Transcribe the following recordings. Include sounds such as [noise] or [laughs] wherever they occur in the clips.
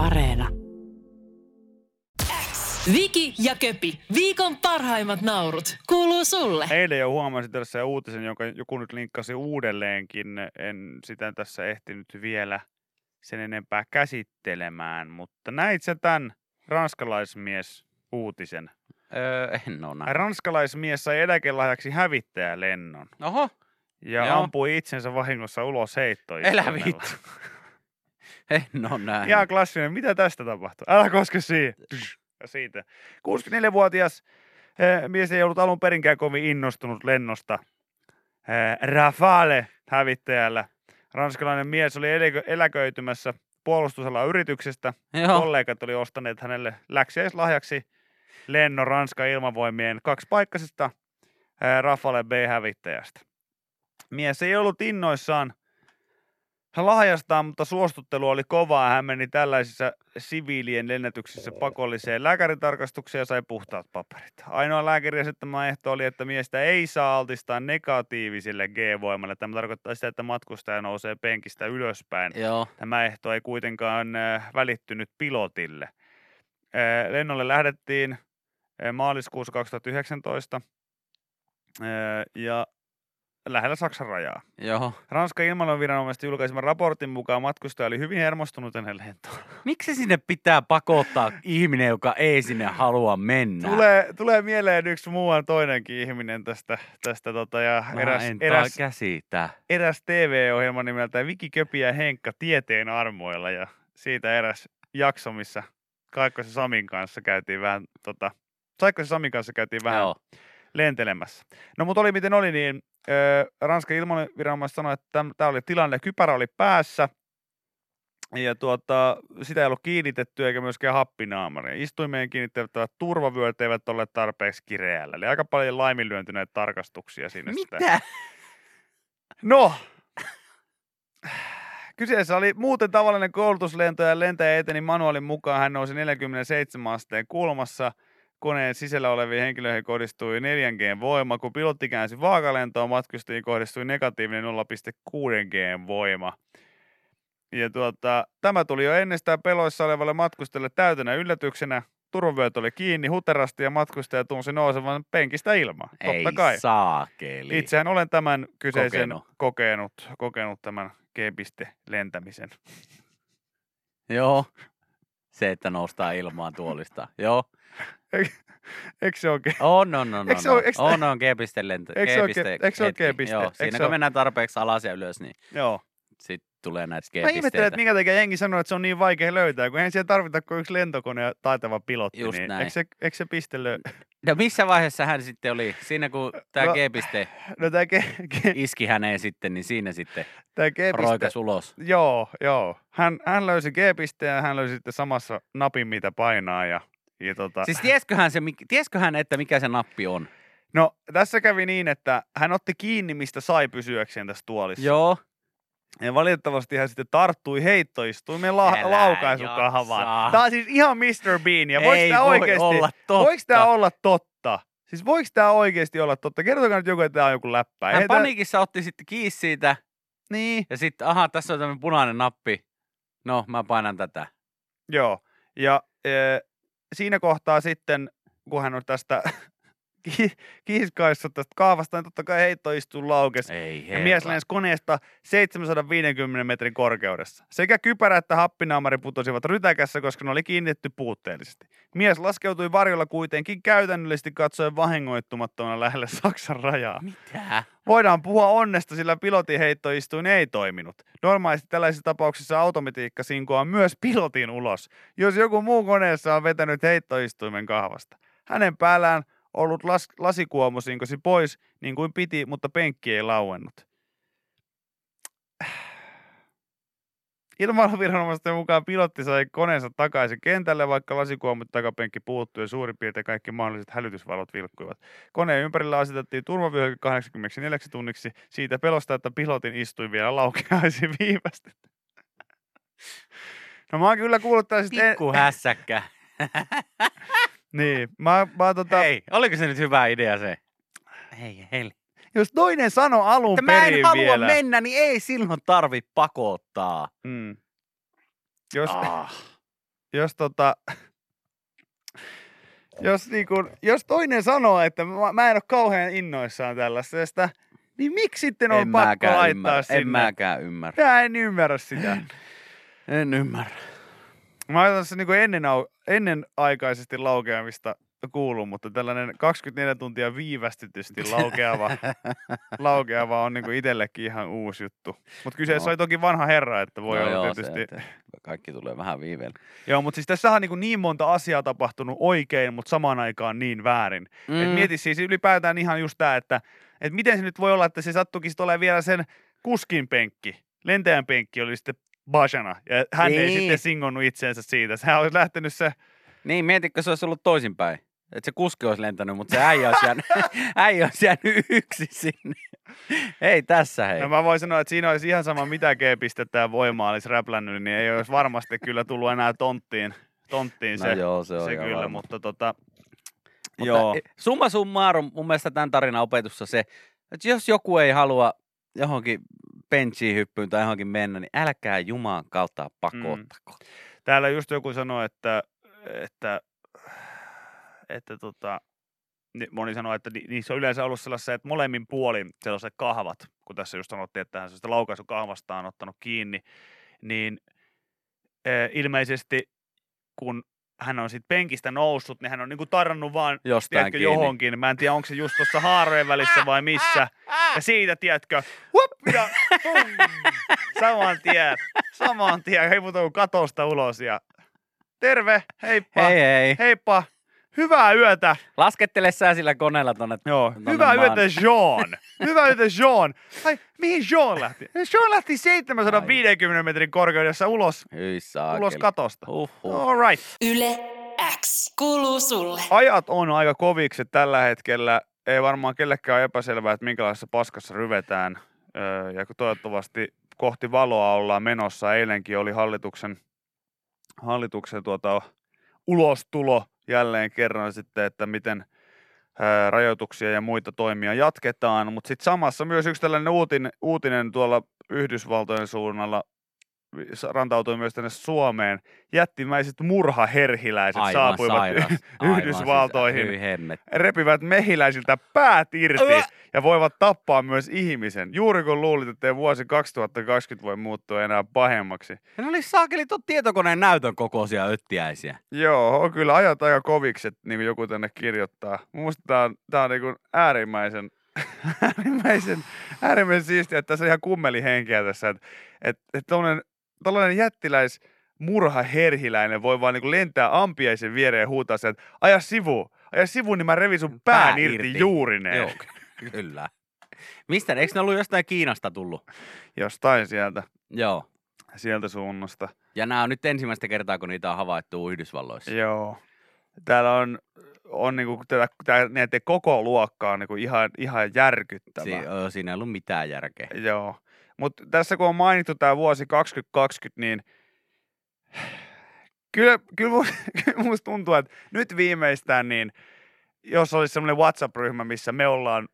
Areena. Viki ja Köpi, viikon parhaimmat naurut, kuuluu sulle. Eilen jo huomasin tässä uutisen, jonka joku nyt linkkasi uudelleenkin. En sitä tässä ehtinyt vielä sen enempää käsittelemään, mutta näit sä tämän ranskalaismies uutisen? Öö, en oo nähnyt. Ranskalaismies sai eläkelahjaksi hävittäjälennon Oho, ja Joo. ampui itsensä vahingossa ulos Elä heittoistumella. vittu. [laughs] en oo nähnyt. Ihan klassinen. Mitä tästä tapahtuu? Älä koske siihen. Siitä. 64-vuotias eh, mies ei ollut alun perinkään kovin innostunut lennosta. Eh, Rafale hävittäjällä. Ranskalainen mies oli eläkö- eläköitymässä puolustusalan yrityksestä. Joo. Kollegat oli ostaneet hänelle läksiäislahjaksi lennon Ranskan ilmavoimien kaksipaikkaisesta eh, Rafale B-hävittäjästä. Mies ei ollut innoissaan lahjastaan, mutta suostuttelu oli kovaa. Hän meni tällaisissa siviilien lennätyksissä pakolliseen lääkäritarkastukseen ja sai puhtaat paperit. Ainoa lääkäri asettama ehto oli, että miestä ei saa altistaa negatiiviselle G-voimalle. Tämä tarkoittaa sitä, että matkustaja nousee penkistä ylöspäin. Joo. Tämä ehto ei kuitenkaan välittynyt pilotille. Lennolle lähdettiin äh, maaliskuussa 2019 äh, ja lähellä Saksan rajaa. Joo. Ranskan ilmailuviranomaisten julkaiseman raportin mukaan matkustaja oli hyvin hermostunut ennen lentoa. Miksi sinne pitää pakottaa ihminen, joka ei sinne halua mennä? Tulee, tulee mieleen yksi muuan toinenkin ihminen tästä, tästä tota, ja Mä eräs, en eräs, käsitä. eräs TV-ohjelma nimeltä Viki Köpi ja Henkka tieteen armoilla ja siitä eräs jakso, missä Kaikkosen Samin kanssa käytiin vähän, tota, Kaikkosen Samin kanssa käytiin vähän Joo. lentelemässä. No mutta oli miten oli, niin Ranskan ilmaviranomaiset sanoi, että tämä oli tilanne, kypärä oli päässä ja tuota, sitä ei ollut kiinnitetty eikä myöskään happinaamaria. Istuimeen kiinnitettävät turvavyöt eivät ole tarpeeksi kireällä. Eli aika paljon laiminlyöntyneitä tarkastuksia sitten. Mitä? No, kyseessä oli muuten tavallinen koulutuslento ja lentäjä eteni manuaalin mukaan. Hän nousi 47 asteen kulmassa. Koneen sisällä oleviin henkilöihin kohdistui 4G voima. Kun pilotti käänsi vaakalentoon, matkustajiin kohdistui negatiivinen 0,6G voima. Ja tuota, tämä tuli jo ennestään peloissa olevalle matkustajalle täytänä yllätyksenä. Turvavyöt oli kiinni huterasti ja matkustaja tunsi nousevan penkistä ilmaan. Totta ei kai. saakeli. Itsehän olen tämän kyseisen Kokenut. kokenut, kokenut, tämän G-piste-lentämisen. Joo. Se, että noustaan ilmaan tuolista. Joo. Eikö se oikein? On, on, on, Eikö se on, eikö on, on, G-piste lento. Eikö se ole G-piste? Joo, siinä kun mennään tarpeeksi alas ja ylös, niin Joo. sitten tulee näitä Mä ihmettelen, että minkä takia jengi sanoo, että se on niin vaikea löytää, kun eihän siellä tarvita kuin yksi lentokone ja taitava pilotti. Just niin näin. Eikö se, eikö se piste löy- No missä vaiheessa hän sitten oli? Siinä kun tämä No, G-piste No G, G, iski häneen sitten, niin siinä sitten tää G-piste, roikas ulos. Joo, joo. Hän, hän löysi G-pisteen ja hän löysi sitten samassa napin, mitä painaa. Ja, ja tota, Siis tiesköhän, se, tiesköhän, että mikä se nappi on? No, tässä kävi niin, että hän otti kiinni, mistä sai pysyäkseen tässä tuolissa. Joo. Ja valitettavasti hän sitten tarttui heittoistuimen la- laukaisukahvaan. Tämä on siis ihan Mr. Bean. Ja voiko Ei tämä voi oikeasti, olla totta. voiko tämä olla totta? Siis voiko tämä oikeasti olla totta? Kertokaa nyt joku, että tämä on joku läppä. Hän Eihän tää- paniikissa otti sitten kiinni siitä Niin, ja sitten, aha, tässä on tämmöinen punainen nappi. No, mä painan tätä. joo. Ja e, siinä kohtaa sitten, kun hän on tästä ki- kiiskaissut tästä kaavasta, niin totta kai heittoistuin laukes. Ei Ja mies lensi koneesta 750 metrin korkeudessa. Sekä kypärä että happinaamari putosivat rytäkässä, koska ne oli kiinnitetty puutteellisesti. Mies laskeutui varjolla kuitenkin käytännöllisesti katsoen vahingoittumattomana lähelle Saksan rajaa. Mitä? Voidaan puhua onnesta, sillä pilotin heittoistuin ei toiminut. Normaalisti tällaisissa tapauksissa automatiikka sinkoaa myös pilotin ulos, jos joku muu koneessa on vetänyt heittoistuimen kahvasta. Hänen päällään ollut las- lasikuomu sinkosi pois niin kuin piti, mutta penkki ei lauennut. Ilmailuviranomaisten mukaan pilotti sai koneensa takaisin kentälle, vaikka lasikuomut takapenkki puuttui ja suurin piirtein kaikki mahdolliset hälytysvalot vilkkuivat. Koneen ympärillä asetettiin turvavyöhyke 84 tunniksi siitä pelosta, että pilotin istui vielä laukeaisi [laughs] viivästettä. No mä oon kyllä kuullut tällaisista... Pikku hässäkkä. [laughs] Niin, mä, mä tota, Hei, oliko se nyt hyvä idea se? Ei, hei. jos toinen sano alun Että mä en perin halua vielä. mennä, niin ei silloin tarvi pakottaa. Mm. Jos, Ah. jos tota, jos, niinku, jos toinen sanoo, että mä, mä en ole kauhean innoissaan tällaisesta, niin miksi sitten on en pakko laittaa ymmärrä. sinne? En mäkään ymmärrä. Mä en ymmärrä sitä. En ymmärrä. Mä oon tässä niinku ennen, au- ennenaikaisesti laukeamista kuullut, mutta tällainen 24 tuntia viivästytysti laukeava, [laughs] laukeava on niinku itsellekin ihan uusi juttu. Mutta kyseessä No. oli toki vanha herra, että voi no olla joo, tietysti. Se, kaikki tulee vähän viiveellä. Joo, mutta siis tässä on niin, niin monta asiaa tapahtunut oikein, mutta samaan aikaan niin väärin. Mm. Et mieti siis ylipäätään ihan just tämä, että et miten se nyt voi olla, että se sattukin olemaan vielä sen kuskin penkki. Lentäjän penkki oli sitten Bajana, ja hän ei Niin. sitten singonnut itseensä siitä. Sehän olisi lähtenyt se, Niin, mietitkö se olisi ollut toisinpäin? Että se kuski olisi lentänyt, mutta se äijä olisi jäänyt, [laughs] äijä olisi jäänyt yksi sinne. Ei tässä hei. no mä voin sanoa, että siinä olisi ihan sama mitä G-pistettä ja voimaa olisi räplännyt, niin ei olisi varmasti kyllä tullut enää tonttiin, tonttiin no se, joo, se on se kyllä, varma. mutta tota, Mutta joo. e- Summa summarum mun mielestä tämän tarinan opetussa se, että jos joku ei halua johonkin benchiin hyppyyn tai johonkin mennä, niin älkää Jumalan kautta pakottako. Täällä just joku sanoi, että, että, että tota, ni- moni sanoi, että ni- niissä on yleensä ollut sellaisia, että molemmin puolin sellaiset kahvat, kun tässä just sanottiin, että hän sellaista laukaisukahvasta on ottanut kiinni, niin eh, ilmeisesti kun hän on sitten penkistä noussut, niin hän on niinku tarrannut vaan Jostain tiedätkö, kiinni. johonkin. Mä en tiedä, onko se just tuossa haarojen välissä vai missä. Ja siitä, tiedätkö, hup, ja pum, saman tien, saman tien, heiputuu katosta ulos ja terve, heippa, Hei hei. heippa, hyvää yötä. Laskettele sä sillä koneella tonne. Joo, tonne hyvää maan- yötä Jean. Hyvää yötä Jean. Ai, mihin Jean lähti? Jean lähti 750 metrin korkeudessa ulos, Hyi ulos katosta. Huhhuh. All right. Yle X kuuluu sulle. Ajat on aika koviksi tällä hetkellä. Ei varmaan kellekään ole epäselvää, että minkälaisessa paskassa ryvetään. Öö, ja kun toivottavasti kohti valoa ollaan menossa. Eilenkin oli hallituksen, hallituksen tuota, ulostulo jälleen kerran sitten, että miten rajoituksia ja muita toimia jatketaan. Mutta sitten samassa myös yksi tällainen uutinen, uutinen tuolla Yhdysvaltojen suunnalla rantautui myös tänne Suomeen. Jättimäiset murhaherhiläiset Aivan saapuivat sairas. [laughs] y- Aivan Yhdysvaltoihin. Siis, repivät mehiläisiltä päät irti ja voivat tappaa myös ihmisen. Juuri kun luulit, että vuosi 2020 voi muuttua enää pahemmaksi. Ja ne oli saakeli tuon tietokoneen näytön kokoisia öttiäisiä. Joo, on kyllä ajat aika koviksi, että niin joku tänne kirjoittaa. Musta tää on, tää on niin äärimmäisen, [laughs] äärimmäisen, äärimmäisen siistiä, että tässä on ihan kummelihenkeä tässä. Että et, et tollanen jättiläis murha herhiläinen voi vaan niin lentää ampiaisen viereen ja huutaa sen, että aja sivu, aja sivu, niin mä revin sun pään Pää irti, irti. juurineen. Joo, kyllä. Mistä? Eikö ne ollut jostain Kiinasta tullut? Jostain sieltä, Joo. sieltä suunnasta. Ja nämä on nyt ensimmäistä kertaa, kun niitä on havaittu Yhdysvalloissa. Joo. Täällä on, on niinku, tätä, tää, näiden koko luokka on niinku ihan, ihan järkyttävä. Si- siinä ei ollut mitään järkeä. Joo. Mutta tässä kun on mainittu tämä vuosi 2020, niin kyllä, [laughs] kyllä, musta tuntuu, että nyt viimeistään niin, jos olisi semmoinen WhatsApp-ryhmä, missä me ollaan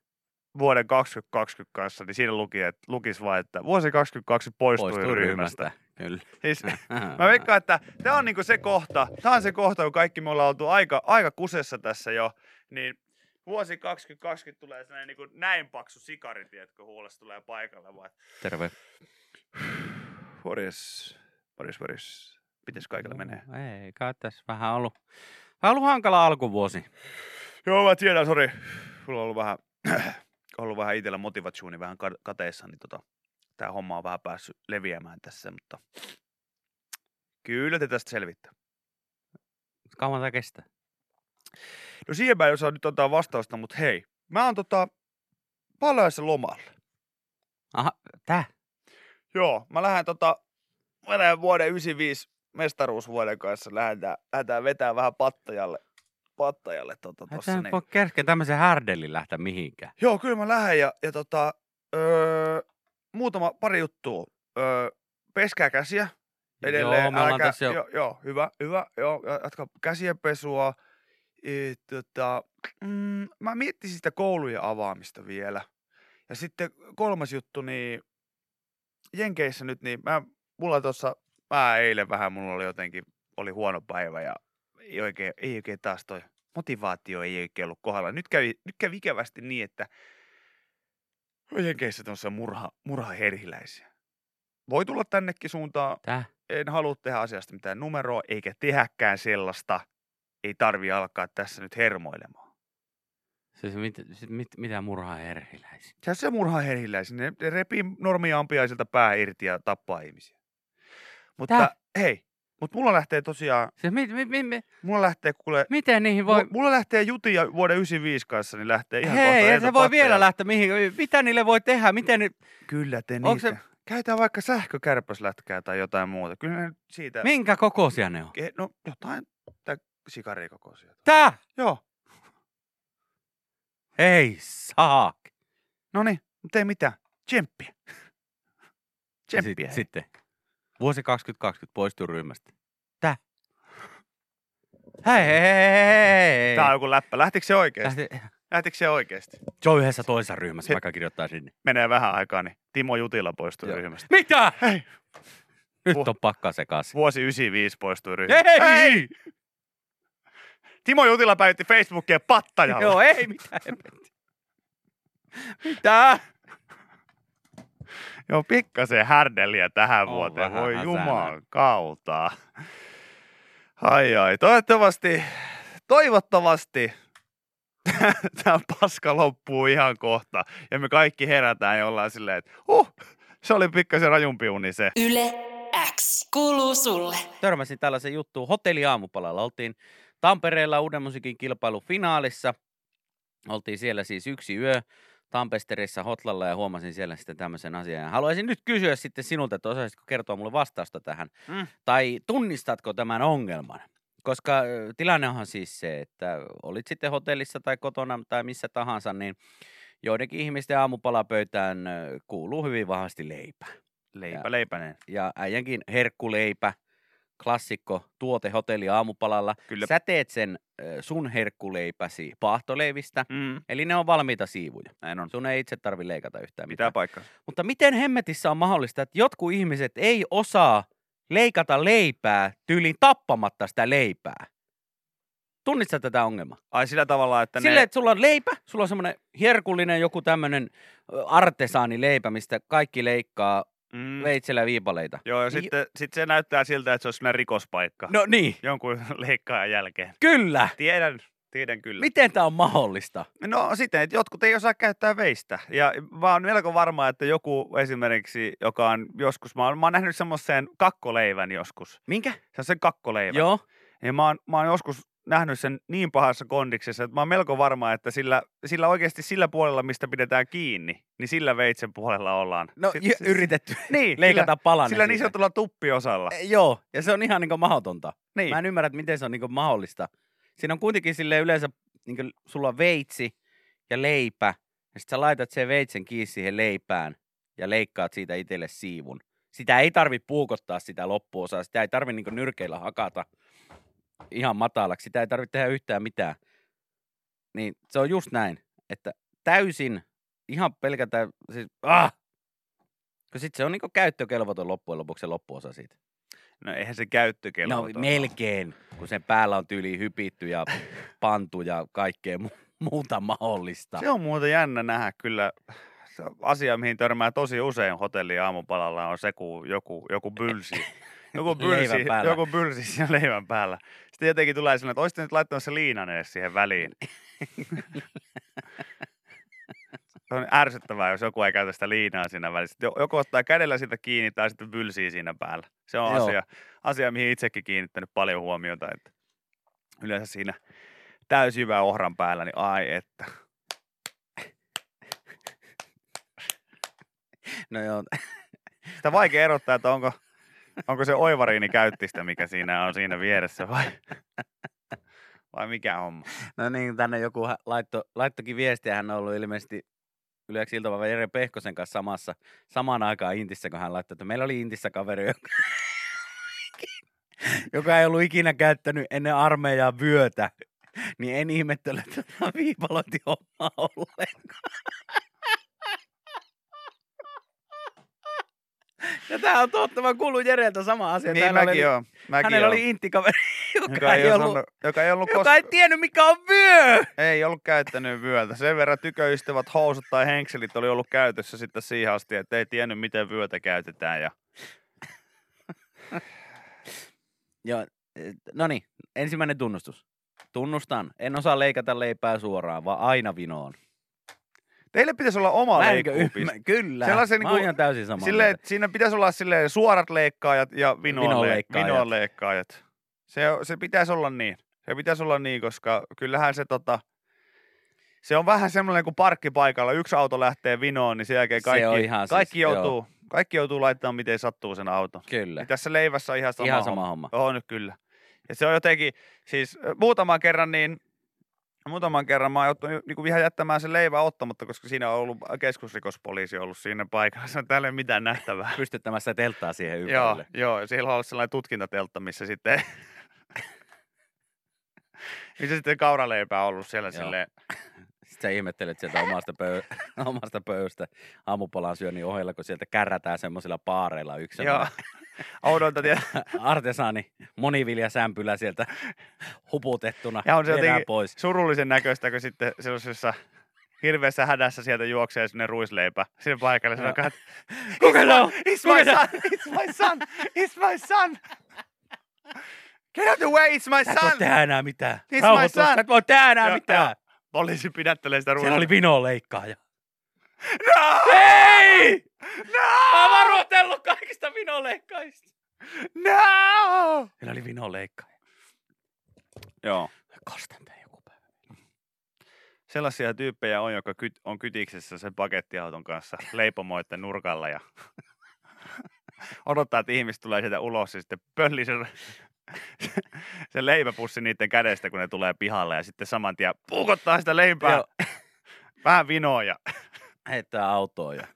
vuoden 2020 kanssa, niin siinä luki, että, lukisi vain, että vuosi 2020 poistui, Poistuu ryhmästä. ryhmästä. Kyllä. [laughs] Siis, Mä veikkaan, että tämä on niinku se kohta, tämä on se kohta, kun kaikki me ollaan oltu aika, aika kusessa tässä jo, niin vuosi 2020 tulee sellainen niinku näin paksu sikari, tiedätkö, huulesta tulee paikalle, vaan Terve. morjes, morjes, morjes, mites kaikilla menee? Ei, kai tässä vähän ollut, vähän ollut hankala alkuvuosi. Joo, mä tiedän, sori, mulla on ollut vähän, [clears throat] ollut vähän itsellä motivationi vähän ka- kateessa, niin tota, tää homma on vähän päässyt leviämään tässä, mutta kyllä te tästä selvittää. Kauan tämä kestää? No siihen mä en osaa nyt antaa vastausta, mutta hei, mä oon tota palaessa lomalle. Aha, tää? Joo, mä lähden tota, mä lähden vuoden 95 mestaruusvuoden kanssa, lähdetään, lähdetään vetää vähän pattajalle, pattajalle tota, tossa. Tää Niin. voi kerkeä tämmöisen härdellin lähteä mihinkään. Joo, kyllä mä lähden ja, ja tota, öö, muutama pari juttua. Öö, peskää käsiä edelleen. Joo, me älkää- tässä jo. joo, joo, hyvä, hyvä. Joo, ja jatka käsien pesua. E, tota, mm, mä miettisin sitä koulujen avaamista vielä. Ja sitten kolmas juttu, niin Jenkeissä nyt, niin mä, mulla tuossa, mä eilen vähän, mulla oli jotenkin oli huono päivä ja ei oikein, ei oikein taas toi motivaatio ei oikein ollut kohdalla. Nyt kävi, nyt kävi ikävästi niin, että Jenkeissä tuossa murha, murhaherhiläisiä. Voi tulla tännekin suuntaan. Tää? En halua tehdä asiasta mitään numeroa, eikä tehäkään sellaista. Ei tarvi alkaa tässä nyt hermoilemaan. Siis mit, mit, mitä murhaa herhiläisiä? Se on se murhaherhiläisiä. Ne ne repii normiampiaisilta pää irti ja tappaa ihmisiä. Mutta Tää? hei, mutta mulla lähtee tosiaan, Siis mit, mit, mit, mit, mulla lähtee kuule, miten niihin voi... mulla, mulla lähtee jutia vuoden 95 kanssa, niin lähtee ihan Hei, kohta ei se voi vielä lähteä mihin. Mitä niille voi tehdä? Miten ni... Kyllä te niitä. se- Käytetään vaikka sähkökärpäslätkää tai jotain muuta. Kyllä siitä... Minkä kokoisia ne on? No jotain tai sikarikokoisia. Tää? Joo. Ei saak. No niin, mutta ei mitään. Tsemppiä. Tsemppiä. sit, sitten. Vuosi 2020 poistui ryhmästä. Tää? Hei, hei, hei, hei, hei. Tää on joku läppä. Lähtikö se oikeesti? Lähti... Lähtikö se oikeesti? Se on yhdessä toisessa ryhmässä, vaikka kirjoittaa sinne. Menee vähän aikaa, niin Timo Jutila poistui Joo. ryhmästä. Mitä? Hei, Nyt on pakka sekaisin. vuosi 95 poistui ryhmästä. Ei! Timo Jutila päivitti Facebookia pattajalla. Joo, ei mitään. Mitä? Joo, pikkasen härdeliä tähän On vuoteen. Voi juman kautta. Ai ai, toivottavasti, toivottavasti [laughs] tämä paska loppuu ihan kohta. Ja me kaikki herätään ja ollaan silleen, että huh, se oli pikkasen rajumpi uni se. Yle X kuuluu sulle. Törmäsin tällaisen juttuun. Hotelli aamupalalla. Oltiin Tampereella uuden musiikin kilpailun finaalissa. Oltiin siellä siis yksi yö Tampesterissa Hotlalla ja huomasin siellä sitten tämmöisen asian. Ja haluaisin nyt kysyä sitten sinulta, että osaisitko kertoa mulle vastausta tähän. Mm. Tai tunnistatko tämän ongelman? Koska tilanne onhan siis se, että olit sitten hotellissa tai kotona tai missä tahansa, niin joidenkin ihmisten aamupalapöytään kuuluu hyvin vahvasti leipä. Leipä leipänen. Ja äijänkin herkkuleipä, klassikko tuote hotelli aamupalalla. Kyllä. Sä teet sen sun herkkuleipäsi paahtoleivistä, Mm, eli ne on valmiita siivuja. näin on. Sun ei itse tarvi leikata yhtään Pitää mitään. paikkaa. Mutta miten hemmetissä on mahdollista, että jotkut ihmiset ei osaa leikata leipää tyyliin tappamatta sitä leipää? Tunnistat tätä ongelmaa? Ai sillä tavalla, että Silleen, ne... että sulla on leipä, sulla on semmoinen herkullinen joku tämmöinen artesaanileipä, mistä kaikki leikkaa Mm, veitsellä viipaleita. joo, ja Niin- sitten sit se näyttää siltä, että se olisi rikospaikka. No niin, Jonkun [laughs] leikkaajan jälkeen. kyllä. Tiedän, tiedän kyllä. Miten tämä on mahdollista? No siten, että jotkut ei osaa käyttää veistä. Ja mä oon melko varma, että joku esimerkiksi, joka on joskus, mä oon, mä oon nähnyt semmoisen kakkoleivän joskus. Minkä? Se on sen kakkoleivän. Joo. Ja mä oon, mä oon joskus nähnyt sen niin pahassa kondiksessa, että mä oon melko varma, että sillä, sillä oikeasti sillä puolella, mistä pidetään kiinni, niin sillä veitsen puolella ollaan. No j- sit- yritetty [laughs] niin, leikata sillä, palanen sillä niin sanotulla tuppiosalla. Eh, Joo, ja se on ihan niin mahdotonta. Niin. Mä en ymmärrä, että miten se on niin mahdollista. Siinä on kuitenkin sille yleensä, niin sulla on veitsi ja leipä, ja sitten sä laitat sen veitsen kiinni siihen leipään ja leikkaat siitä itselle siivun. Sitä ei tarvi puukottaa sitä loppuosaa, sitä ei tarvi niin nyrkeillä hakata ihan matalaksi, sitä ei tarvitse tehdä yhtään mitään. Niin se on just näin, että täysin, ihan pelkästään, siis, ah! Kun sitten se on niin käyttökelvoton loppujen lopuksi se loppuosa siitä. No eihän se käyttökelvoton No ole. melkein, kun sen päällä on tyyli hypitty ja pantu ja kaikkea mu- muuta mahdollista. Se on muuten jännä nähdä kyllä. Se asia, mihin törmää tosi usein hotelli aamupalalla on se, kun joku, joku bylsi. [laughs] Joku bylsi, Leivän päällä. joku bylsi siinä leivän päällä. Sitten jotenkin tulee sellainen, että olisit nyt laittanut se liinan edes siihen väliin. Se on ärsyttävää, jos joku ei käytä sitä liinaa siinä välissä. Jo- Joko ottaa kädellä sitä kiinni tai sitten bylsii siinä päällä. Se on Joo. asia, asia, mihin itsekin kiinnittänyt paljon huomiota. Että yleensä siinä täysjyvä ohran päällä, niin ai että. No joo, Sitä vaikea erottaa, että onko, onko se oivariini käyttistä, mikä siinä on siinä vieressä vai, [laughs] vai mikä homma. no niin, tänne joku laitto, laittokin viestiä, hän on ollut ilmeisesti Yleensä iltapäivä Jere Pehkosen kanssa samassa, samaan aikaan Intissä, kun hän laittoi, että meillä oli Intissä kaveri, joka, [laughs] joka ei ollut ikinä käyttänyt ennen armeijaa vyötä, niin en ihmettele tätä viipalointihommaa ollenkaan. [laughs] Ja tää on totta, mä kuulun Jereltä sama asia. Niin Täällä mäkin oon. Mäkin Hänellä oon. oli intikaveri, [laughs] joka, joka ei, ollut, ollut, joka ei ollut, joka ei tiennyt mikä on vyö. ei ollut käyttänyt vyötä. Sen verran tyköystävät housut tai henkselit oli ollut käytössä sitten siihen asti, että ei tiennyt miten vyötä käytetään. Ja... [laughs] Joo, no niin, ensimmäinen tunnustus. Tunnustan, en osaa leikata leipää suoraan, vaan aina vinoon. Teille pitäisi olla oma Mä ymmär- Kyllä, Sellaisen mä niinku- oon ihan täysin samaa mieltä. että siinä pitäisi olla silleen suorat leikkaajat ja Vinoleikkaajat. vinoon leikkaajat. Se, on- se pitäisi olla niin. Se pitäisi olla niin, koska kyllähän se tota, se on vähän semmoinen kuin parkkipaikalla. Yksi auto lähtee vinoon, niin sen jälkeen Se on kaikki, ihan siis- kaikki, joo. joutuu, kaikki joutuu laittamaan miten sattuu sen auton. Kyllä, Niin tässä leivässä on ihan sama, ihan sama homma. On nyt kyllä. Ja se on jotenkin, siis muutaman kerran niin, muutaman kerran mä oon joutunut niin ihan jättämään sen leivän ottamatta, koska siinä on ollut keskusrikospoliisi ollut siinä on täällä ei ole mitään nähtävää. [laughs] Pystyttämässä telttaa siihen Joo, ympärille. joo, ja siellä on ollut sellainen tutkintateltta, missä sitten [laughs] missä sitten kauraleipää on ollut siellä Joo. silleen. Sitten sä ihmettelet sieltä omasta, pöy- [laughs] omasta pöystä aamupalan syönnin ohella, kun sieltä kärrätään semmoisilla paareilla yksi Joo. [laughs] Oudolta [laughs] artesaani moniviljasämpylä sieltä huputettuna Ja on se pois. surullisen näköistä, kun sitten sellaisessa hirveässä hädässä sieltä juoksee sinne ruisleipä sinne paikalle. Sanokaa, että Kuka on? It's my son! It's my son! It's my son! Get out the way! It's my Sä et voi son! tehdä enää mitään. my Rauhoitu, son. Sä et voi tehdä enää mitään. Poliisi pidättelee sitä Siellä oli vino leikkaaja. No! Ei! No! Mä oon varoitellut kaikista vinoleikkaista. No! Siellä oli vinoleikkaaja. Joo. Kastan tän joku päivä. Sellaisia tyyppejä on, joka kyt, on kytiksessä sen pakettiauton kanssa leipomoitten nurkalla ja [laughs] odottaa, että ihmiset tulee sieltä ulos ja sitten pöllii sen, se leipäpussi niiden kädestä, kun ne tulee pihalle ja sitten saman tien puukottaa sitä leipää. Joo. [laughs] Vähän vinoa ja [laughs] Heittää autoon ja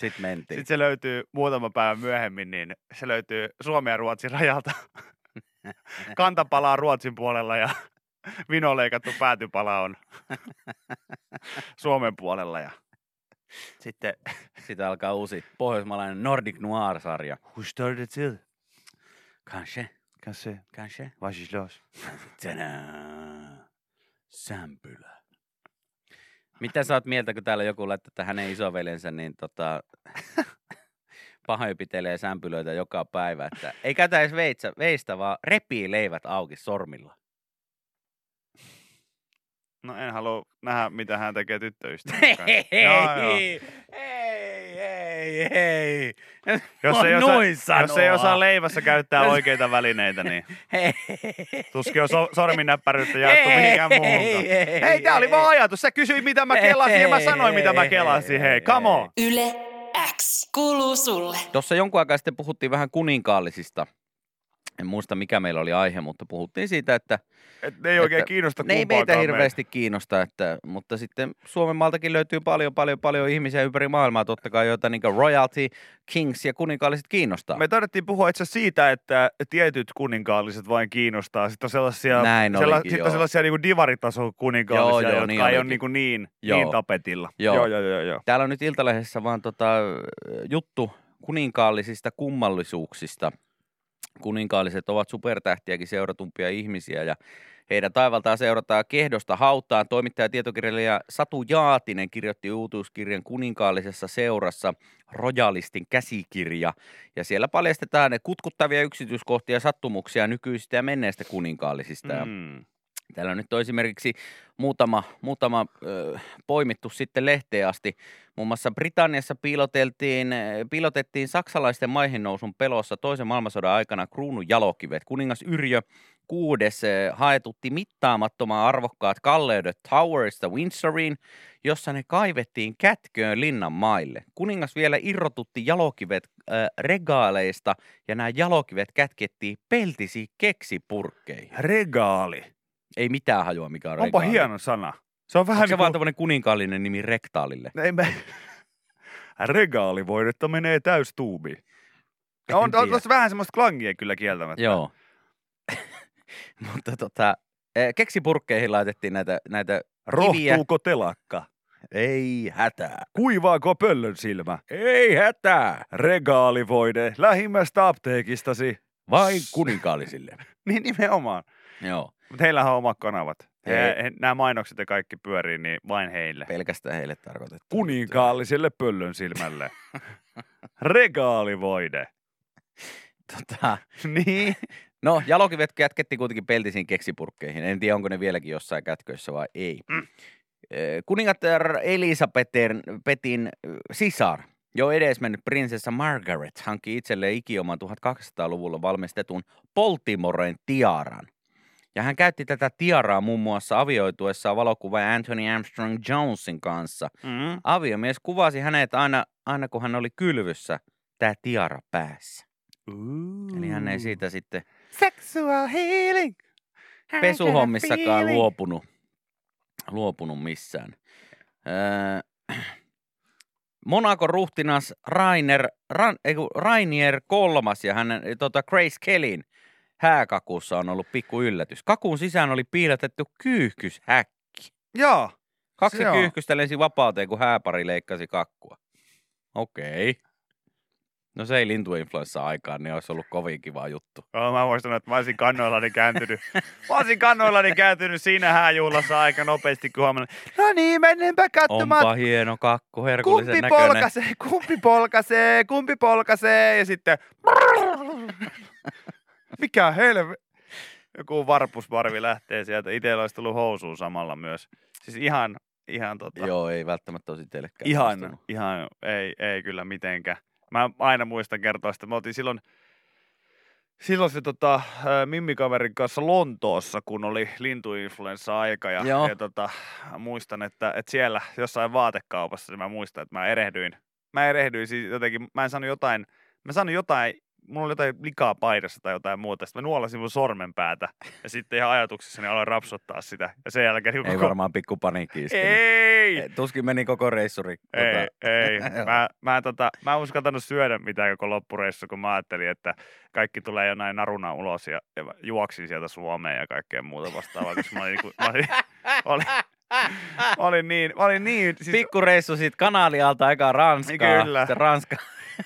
sitten mentiin. sitten se löytyy muutama päivä myöhemmin, niin se löytyy Suomen ja Ruotsin rajalta. [laughs] Kantapala on Ruotsin puolella ja vino leikattu päätypala on Suomen puolella. Ja sitten Sitten alkaa uusi pohjoismaalainen Nordic Noir-sarja. Who started it? Kanske, Kanske. kanske. Was ist los? [laughs] Tänään. Sämpylä. Mitä sä oot mieltä, kun täällä joku laittaa, että hänen isoveljensä niin tota, [laughs] pahoinpitelee sämpylöitä joka päivä, että ei käytä edes veitsä, veistä, vaan repii leivät auki sormilla. No en halua nähdä, mitä hän tekee tyttöystävän Hei, [laughs] kanssa. hei, Joo, joo. Hei, hei, hei. Jos ei, osaa, jos ei osaa leivässä käyttää oikeita välineitä, niin Hei, tuskin on so, sorminäppäryyttä jaettu mihinkään muuhunkaan. hei, Hei, tää oli vaan ajatus. Sä kysyit, mitä mä kelasin, ja mä sanoin, mitä mä kelasin. Hei, come on. Yle X kuuluu sulle. Tuossa jonkun aikaa sitten puhuttiin vähän kuninkaallisista. En muista mikä meillä oli aihe, mutta puhuttiin siitä, että Et ne ei oikein Että kiinnosta ne ei meitä hirveästi kiinnosta, että, mutta sitten Suomen maaltakin löytyy paljon, paljon, paljon ihmisiä ympäri maailmaa, totta kai, joita niin royalty, kings ja kuninkaalliset kiinnostaa. Me tarvittiin puhua itse siitä, että tietyt kuninkaalliset vain kiinnostaa. Sitten on sellaisia, Näin olikin, sitten on sellaisia niin divaritason kuninkaalisia, Joo, joo, jotka niin ei ole niin, kuin niin, Joo. niin tapetilla. Joo. joo, joo, joo, joo. Täällä on nyt Iltalehdessä vaan tota, juttu kuninkaallisista kummallisuuksista. Kuninkaalliset ovat supertähtiäkin seuratumpia ihmisiä ja heidän taivaltaan seurataan kehdosta hautaan. Toimittaja ja tietokirjailija Satu Jaatinen kirjoitti uutuuskirjan kuninkaallisessa seurassa Royalistin käsikirja. Ja siellä paljastetaan ne kutkuttavia yksityiskohtia ja sattumuksia nykyisistä ja menneistä kuninkaallisista. Mm. Täällä on nyt on esimerkiksi muutama, muutama ö, poimittu sitten lehteen asti. Muun muassa Britanniassa piiloteltiin, piilotettiin saksalaisten maihin nousun pelossa toisen maailmansodan aikana kruunun jalokivet. Kuningas Yrjö kuudes haetutti mittaamattoman arvokkaat kalleudet Towerista Windsoriin, jossa ne kaivettiin kätköön linnan maille. Kuningas vielä irrotutti jalokivet ö, regaaleista ja nämä jalokivet kätkettiin peltisiin keksipurkkeihin. Regaali. Ei mitään hajua, mikä on Onpa regaali. hieno sana. Se on vähän Onko se niin vaan tämmöinen kuninkaallinen nimi rektaalille? Ei me... [laughs] Regaalivoidetta menee täystuubiin. En On, on tuossa vähän semmoista klangia kyllä kieltämättä. Joo. [laughs] Mutta tota, eh, keksipurkkeihin laitettiin näitä, näitä kiviä. Rohtuuko telakka? Ei hätää. Kuivaako pöllön silmä? Ei hätää. Regaalivoide lähimmästä apteekistasi. Vain kuninkaallisille. [laughs] Niin nimenomaan. Joo. Mutta heillähän on omat kanavat. He, Hei. he, nämä mainokset ja kaikki pyörii, niin vain heille. Pelkästään heille tarkoitettu. Kuninkaalliselle pöllön silmälle. [laughs] Regaalivoide. Tota, [laughs] Niin. no, jalokivet kätkettiin kuitenkin peltisiin keksipurkkeihin. En tiedä, onko ne vieläkin jossain kätköissä vai ei. Mm. Kuningatar Elisabetin Petin sisar, jo edesmennyt prinsessa Margaret, hankki itselleen ikioman 1200-luvulla valmistetun Baltimoren tiaran. Ja hän käytti tätä tiaraa muun muassa avioituessaan valokuvaaja Anthony Armstrong Jonesin kanssa. Mm. Aviomies kuvasi hänet aina, aina kun hän oli kylvyssä, tämä tiara päässä. Eli hän ei siitä sitten Sexual healing. pesuhommissakaan luopunut, luopunut missään. Öö, [clears throat] Monakon ruhtinas Rainer, Ran, ei Rainier kolmas ja hänen tota Grace Kellyn hääkakussa on ollut pikku yllätys. Kakun sisään oli piilotettu kyyhkyshäkki. Joo. Kaksi Se on. kyyhkystä lensi vapauteen, kun hääpari leikkasi kakkua. Okei. Okay. No se ei lintuinfluenssa aikaan, niin olisi ollut kovin kiva juttu. Oh, mä muistan, että mä olisin kannoillani kääntynyt. Mä olisin kannoillani kääntynyt siinä hääjuhlassa aika nopeasti, kun huomannut. No niin, mennäänpä katsomaan. Onpa hieno kakku, herkullisen Kumpi näköinen. polkasee, kumpi polkasee, kumpi polkasee ja sitten [laughs] mikä helve. Joku varpusvarvi lähtee sieltä. Itellä olisi tullut housuun samalla myös. Siis ihan, ihan tota, Joo, ei välttämättä olisi teillekään ihan, maistunut. ihan, ei, ei kyllä mitenkään. Mä aina muistan kertoa sitä. Me oltiin silloin, silloin se tota, Mimmikaverin kanssa Lontoossa, kun oli lintuinfluenssa-aika. Ja, Joo. ja tota, muistan, että, että siellä jossain vaatekaupassa, niin mä muistan, että mä erehdyin. Mä erehdyin siis jotenkin, mä en saanut jotain, mä saanut jotain, mulla oli jotain likaa paidassa tai jotain muuta. Sitten mä nuolasin mun sormenpäätä ja sitten ihan ajatuksissani aloin rapsottaa sitä. Ja sen jälkeen niin Ei koko... varmaan pikku paniikki. Ei! Ei, Tuskin meni koko reissuri. Ei, Tota, ei. [laughs] Mä, mä, tota, mä en uskaltanut syödä mitään koko loppureissu, kun mä ajattelin, että kaikki tulee jonain naruna ulos ja, ja juoksin sieltä Suomeen ja kaikkea muuta vastaavaa, koska mä olin, niinku, mä olin, olin, mä olin niin, mä olin niin, siis, Pikku reissu siitä kanalialta eka Ranskaa, Kyllä. Ranska,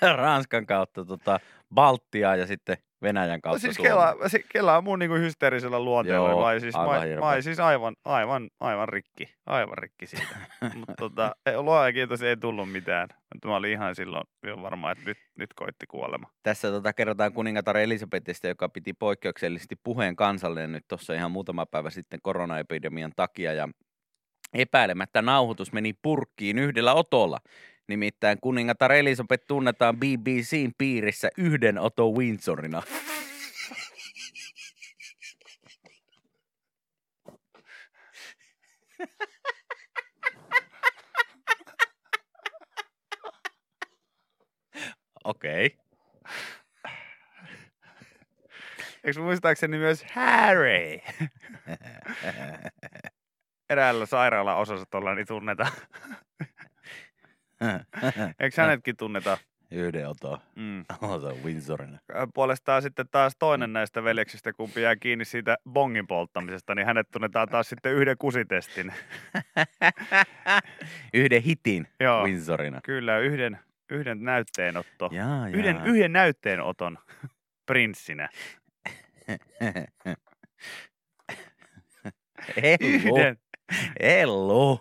[laughs] Ranskan kautta tota, Baltiaa ja sitten Venäjän no kautta siis. Kela, se, Kela on mun niinku hysteerisellä luonteella. Joo, olin siis, aivan mä, mä siis aivan, aivan, aivan rikki, aivan rikki siitä. [laughs] Mutta tota, ei- luoja kiitos, ei tullut mitään. Mutta mä olin ihan silloin, silloin varma, että nyt, nyt koitti kuolema. Tässä tota, kerrotaan kuningatar Elisabetista, joka piti poikkeuksellisesti puheen kansalle nyt tuossa ihan muutama päivä sitten koronaepidemian takia. Ja epäilemättä nauhoitus meni purkkiin yhdellä otolla. Nimittäin kuningatar Elisabeth tunnetaan BBCn piirissä yhden oto Windsorina. Okei. Okay. Eikö muistaakseni myös Harry? Eräällä sairaalaosastolla niin tunnetaan. Eikö hänetkin tunneta? Yhden oto. Mm. Oto Windsorina. Puolestaan sitten taas toinen näistä veljeksistä, kumpi jää kiinni siitä bongin polttamisesta, niin hänet tunnetaan taas sitten yhden kusitestin. [laughs] Yhden hitin Joo, Windsorina. kyllä, yhden, yhden näytteenotto. Jaa, Yhden, jaa. yhden näytteenoton [laughs] prinssinä. [laughs] Hellu. Yhden. Hellu.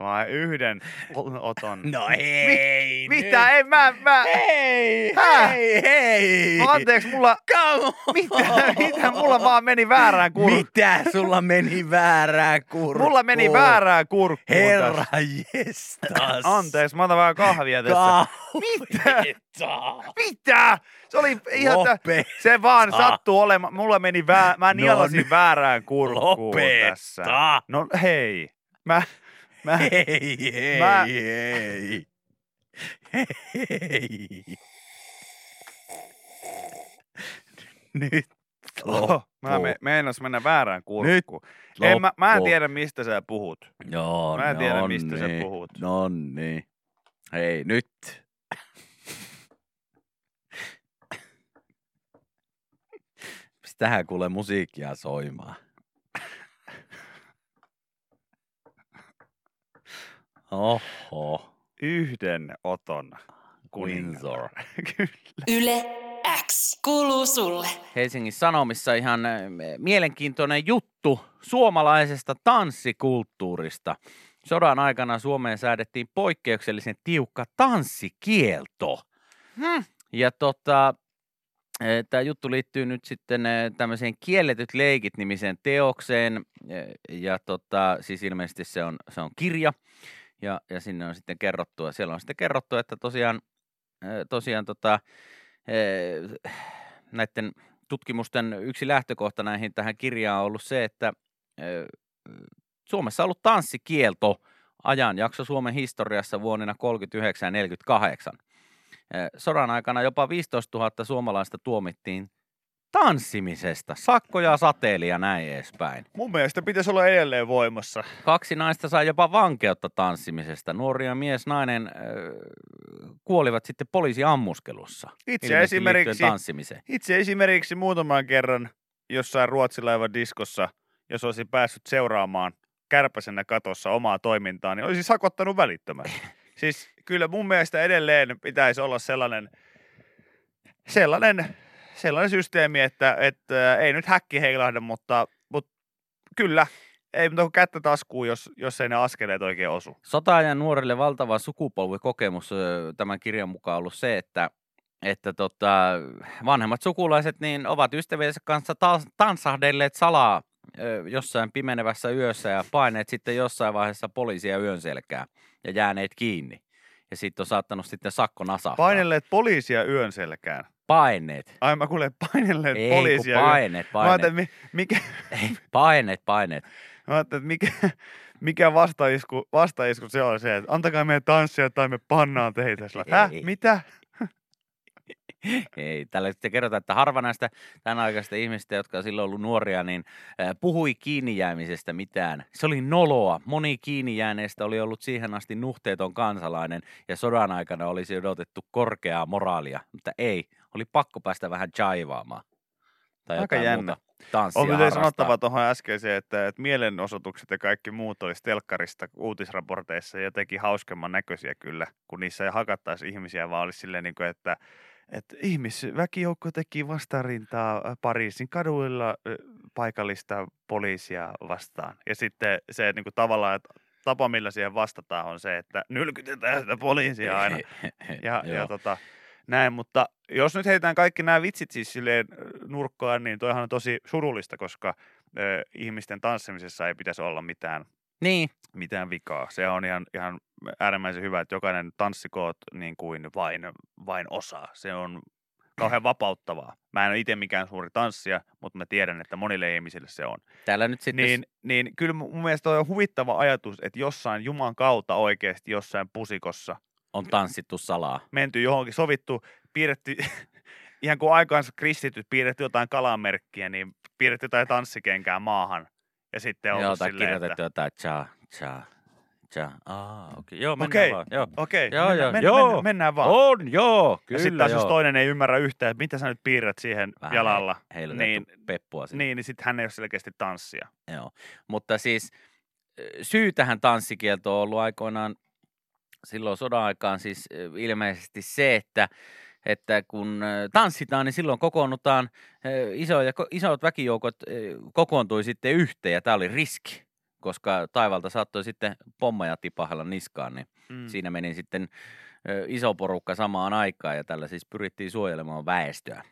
Vai yhden oton. No hei. Mitä? Ei, mä, mä... Hei, Häh? hei, hei. Anteeksi, mulla... Come on. Mitä? Mitä? Mulla vaan meni väärään kurkkuun. Mitä sulla meni väärään kurkkuun? Mulla meni väärään kurkkuun Herra jestas. Anteeksi, mä otan vähän kahvia tässä. Mitä? Mitä? Se oli ihan... Lopeta. Se vaan sattuu olemaan. Mulla meni vää... Mä No nielasin nyt. väärään kurkkuun Lopeta. tässä. No hei. Mä... Mä... [laughs] Hei, hei, Mä- hei. Hei. Nyt Oh, mä me, meinas mennä väärään kurkkuun. En, mä, mä en loppu. tiedä, mistä sä puhut. Joo, Mä en tiedä, no mistä sä niin, puhut. No niin. Hei, nyt. Pistähän kuule musiikkia soimaan. Oho. yhden oton Windsor. kuningatar. [laughs] Kyllä. Yle X kuuluu sulle. Helsingin Sanomissa ihan äh, mielenkiintoinen juttu suomalaisesta tanssikulttuurista. Sodan aikana Suomeen säädettiin poikkeuksellisen tiukka tanssikielto. Hmm. Ja tota, tämä juttu liittyy nyt sitten eh, tämmöiseen Kielletyt leikit nimiseen teokseen. eh, Ja tota, siis ilmeisesti se on, se on kirja. Ja, ja sinne on sitten kerrottu, ja siellä on sitten kerrottu, että tosiaan, tosiaan tota, näiden tutkimusten yksi lähtökohta näihin tähän kirjaan on ollut se, että Suomessa on ollut tanssikielto ajanjakso Suomen historiassa vuonna 39 ja 48. Eh, Sodan aikana jopa 15 000 suomalaista tuomittiin tanssimisesta, sakkoja, sateeli ja näin edespäin. Mun mielestä pitäisi olla edelleen voimassa. Kaksi naista sai jopa vankeutta tanssimisesta. Nuoria mies, nainen äh, kuolivat sitten poliisiammuskelussa. Itse esimerkiksi, tanssimiseen. itse esimerkiksi muutaman kerran jossain ruotsilaivan diskossa, jos olisi päässyt seuraamaan kärpäsenä katossa omaa toimintaa, niin olisi sakottanut välittömästi. [laughs] siis kyllä mun mielestä edelleen pitäisi olla sellainen, sellainen, sellainen systeemi, että, että ei nyt häkki heilahda, mutta, mutta kyllä, ei kuin kättä taskuun, jos, jos ei ne askeleet oikein osu. Sota-ajan nuorille valtava sukupolvikokemus tämän kirjan mukaan ollut se, että että tota, vanhemmat sukulaiset niin ovat ystäviensä kanssa ta- tanssahdelleet salaa jossain pimenevässä yössä ja paineet sitten jossain vaiheessa poliisia yön selkää ja jääneet kiinni. Ja sitten on saattanut sitten sakko nasahtaa. Painelleet poliisia yön selkään. Paineet. Ai mä kuulen painelleet Ei, poliisia. yön- paineet, Mä ajattelin, paineet. mi- mikä, [laughs] Ei, paineet, paineet. mä ajattelin, että mikä, mikä vastaisku, vastaisku se on se, että antakaa meidän tanssia tai me pannaan teitä. Sillä, Häh? Ei. Mitä? Ei, tällä sitten kerrotaan, että harva näistä tämän aikaisista ihmistä, jotka on silloin ollut nuoria, niin puhui kiinni jäämisestä mitään. Se oli noloa. Moni kiinni jääneistä oli ollut siihen asti nuhteeton kansalainen ja sodan aikana olisi odotettu korkeaa moraalia, mutta ei. Oli pakko päästä vähän jaivaamaan. Tai Aika jännä. muuta tanssia On harrastaa. sanottava tuohon äskeiseen, että, että mielenosoitukset ja kaikki muut olisi telkkarista uutisraporteissa jotenkin hauskemman näköisiä kyllä, kun niissä ei hakattaisi ihmisiä, vaan olisi silleen, niin kuin, että, että ihmisväkijoukko teki vastarintaa äh, Pariisin kaduilla äh, paikallista poliisia vastaan. Ja sitten se niin kuin tavallaan, että tapa millä siihen vastataan on se, että nylkytetään sitä poliisia aina. Ja, [laughs] ja tota, näin, mutta jos nyt heitetään kaikki nämä vitsit siis silleen ö, nurkkaan, niin toihan on tosi surullista, koska ö, ihmisten tanssimisessa ei pitäisi olla mitään, Niin, mitään vikaa. Se on ihan, ihan äärimmäisen hyvä, että jokainen tanssikoot niin kuin vain, vain osaa. Se on kauhean vapauttavaa. Mä en ole itse mikään suuri tanssija, mutta mä tiedän, että monille ihmisille se on. täällä nyt sitten... Niin, niin kyllä mun mielestä on huvittava ajatus, että jossain Juman kautta oikeasti jossain pusikossa on tanssittu salaa. menty johonkin, sovittu, piirretty, [laughs] ihan kuin aikaansa kristityt piirretty jotain kalamerkkiä, niin piirretty jotain tanssikenkää maahan. Ja sitten on Joo, tai silleen, kirjoitettu että jotain cha, cha, cha. Aa, okei. Okay. Joo, mennään Okei. vaan. Joo. okei, Joo, mennään, joo, mennään, joo. mennään, mennään vaan. On, joo, ja kyllä sitten taas jos toinen ei ymmärrä yhtään, että mitä sä nyt piirrät siihen Vähän jalalla, niin, peppua sinne. niin, niin sitten hän ei ole selkeästi tanssia. Joo. Mutta siis syy tähän tanssikieltoon on ollut aikoinaan silloin sodan aikaan siis ilmeisesti se, että että kun ö, tanssitaan, niin silloin kokoonnutaan, ö, isoja, isot väkijoukot ö, kokoontui sitten yhteen ja tämä oli riski, koska taivalta saattoi sitten pommeja tipahella niskaan, niin Mm. siinä meni sitten iso porukka samaan aikaan ja tällä siis pyrittiin suojelemaan väestöä,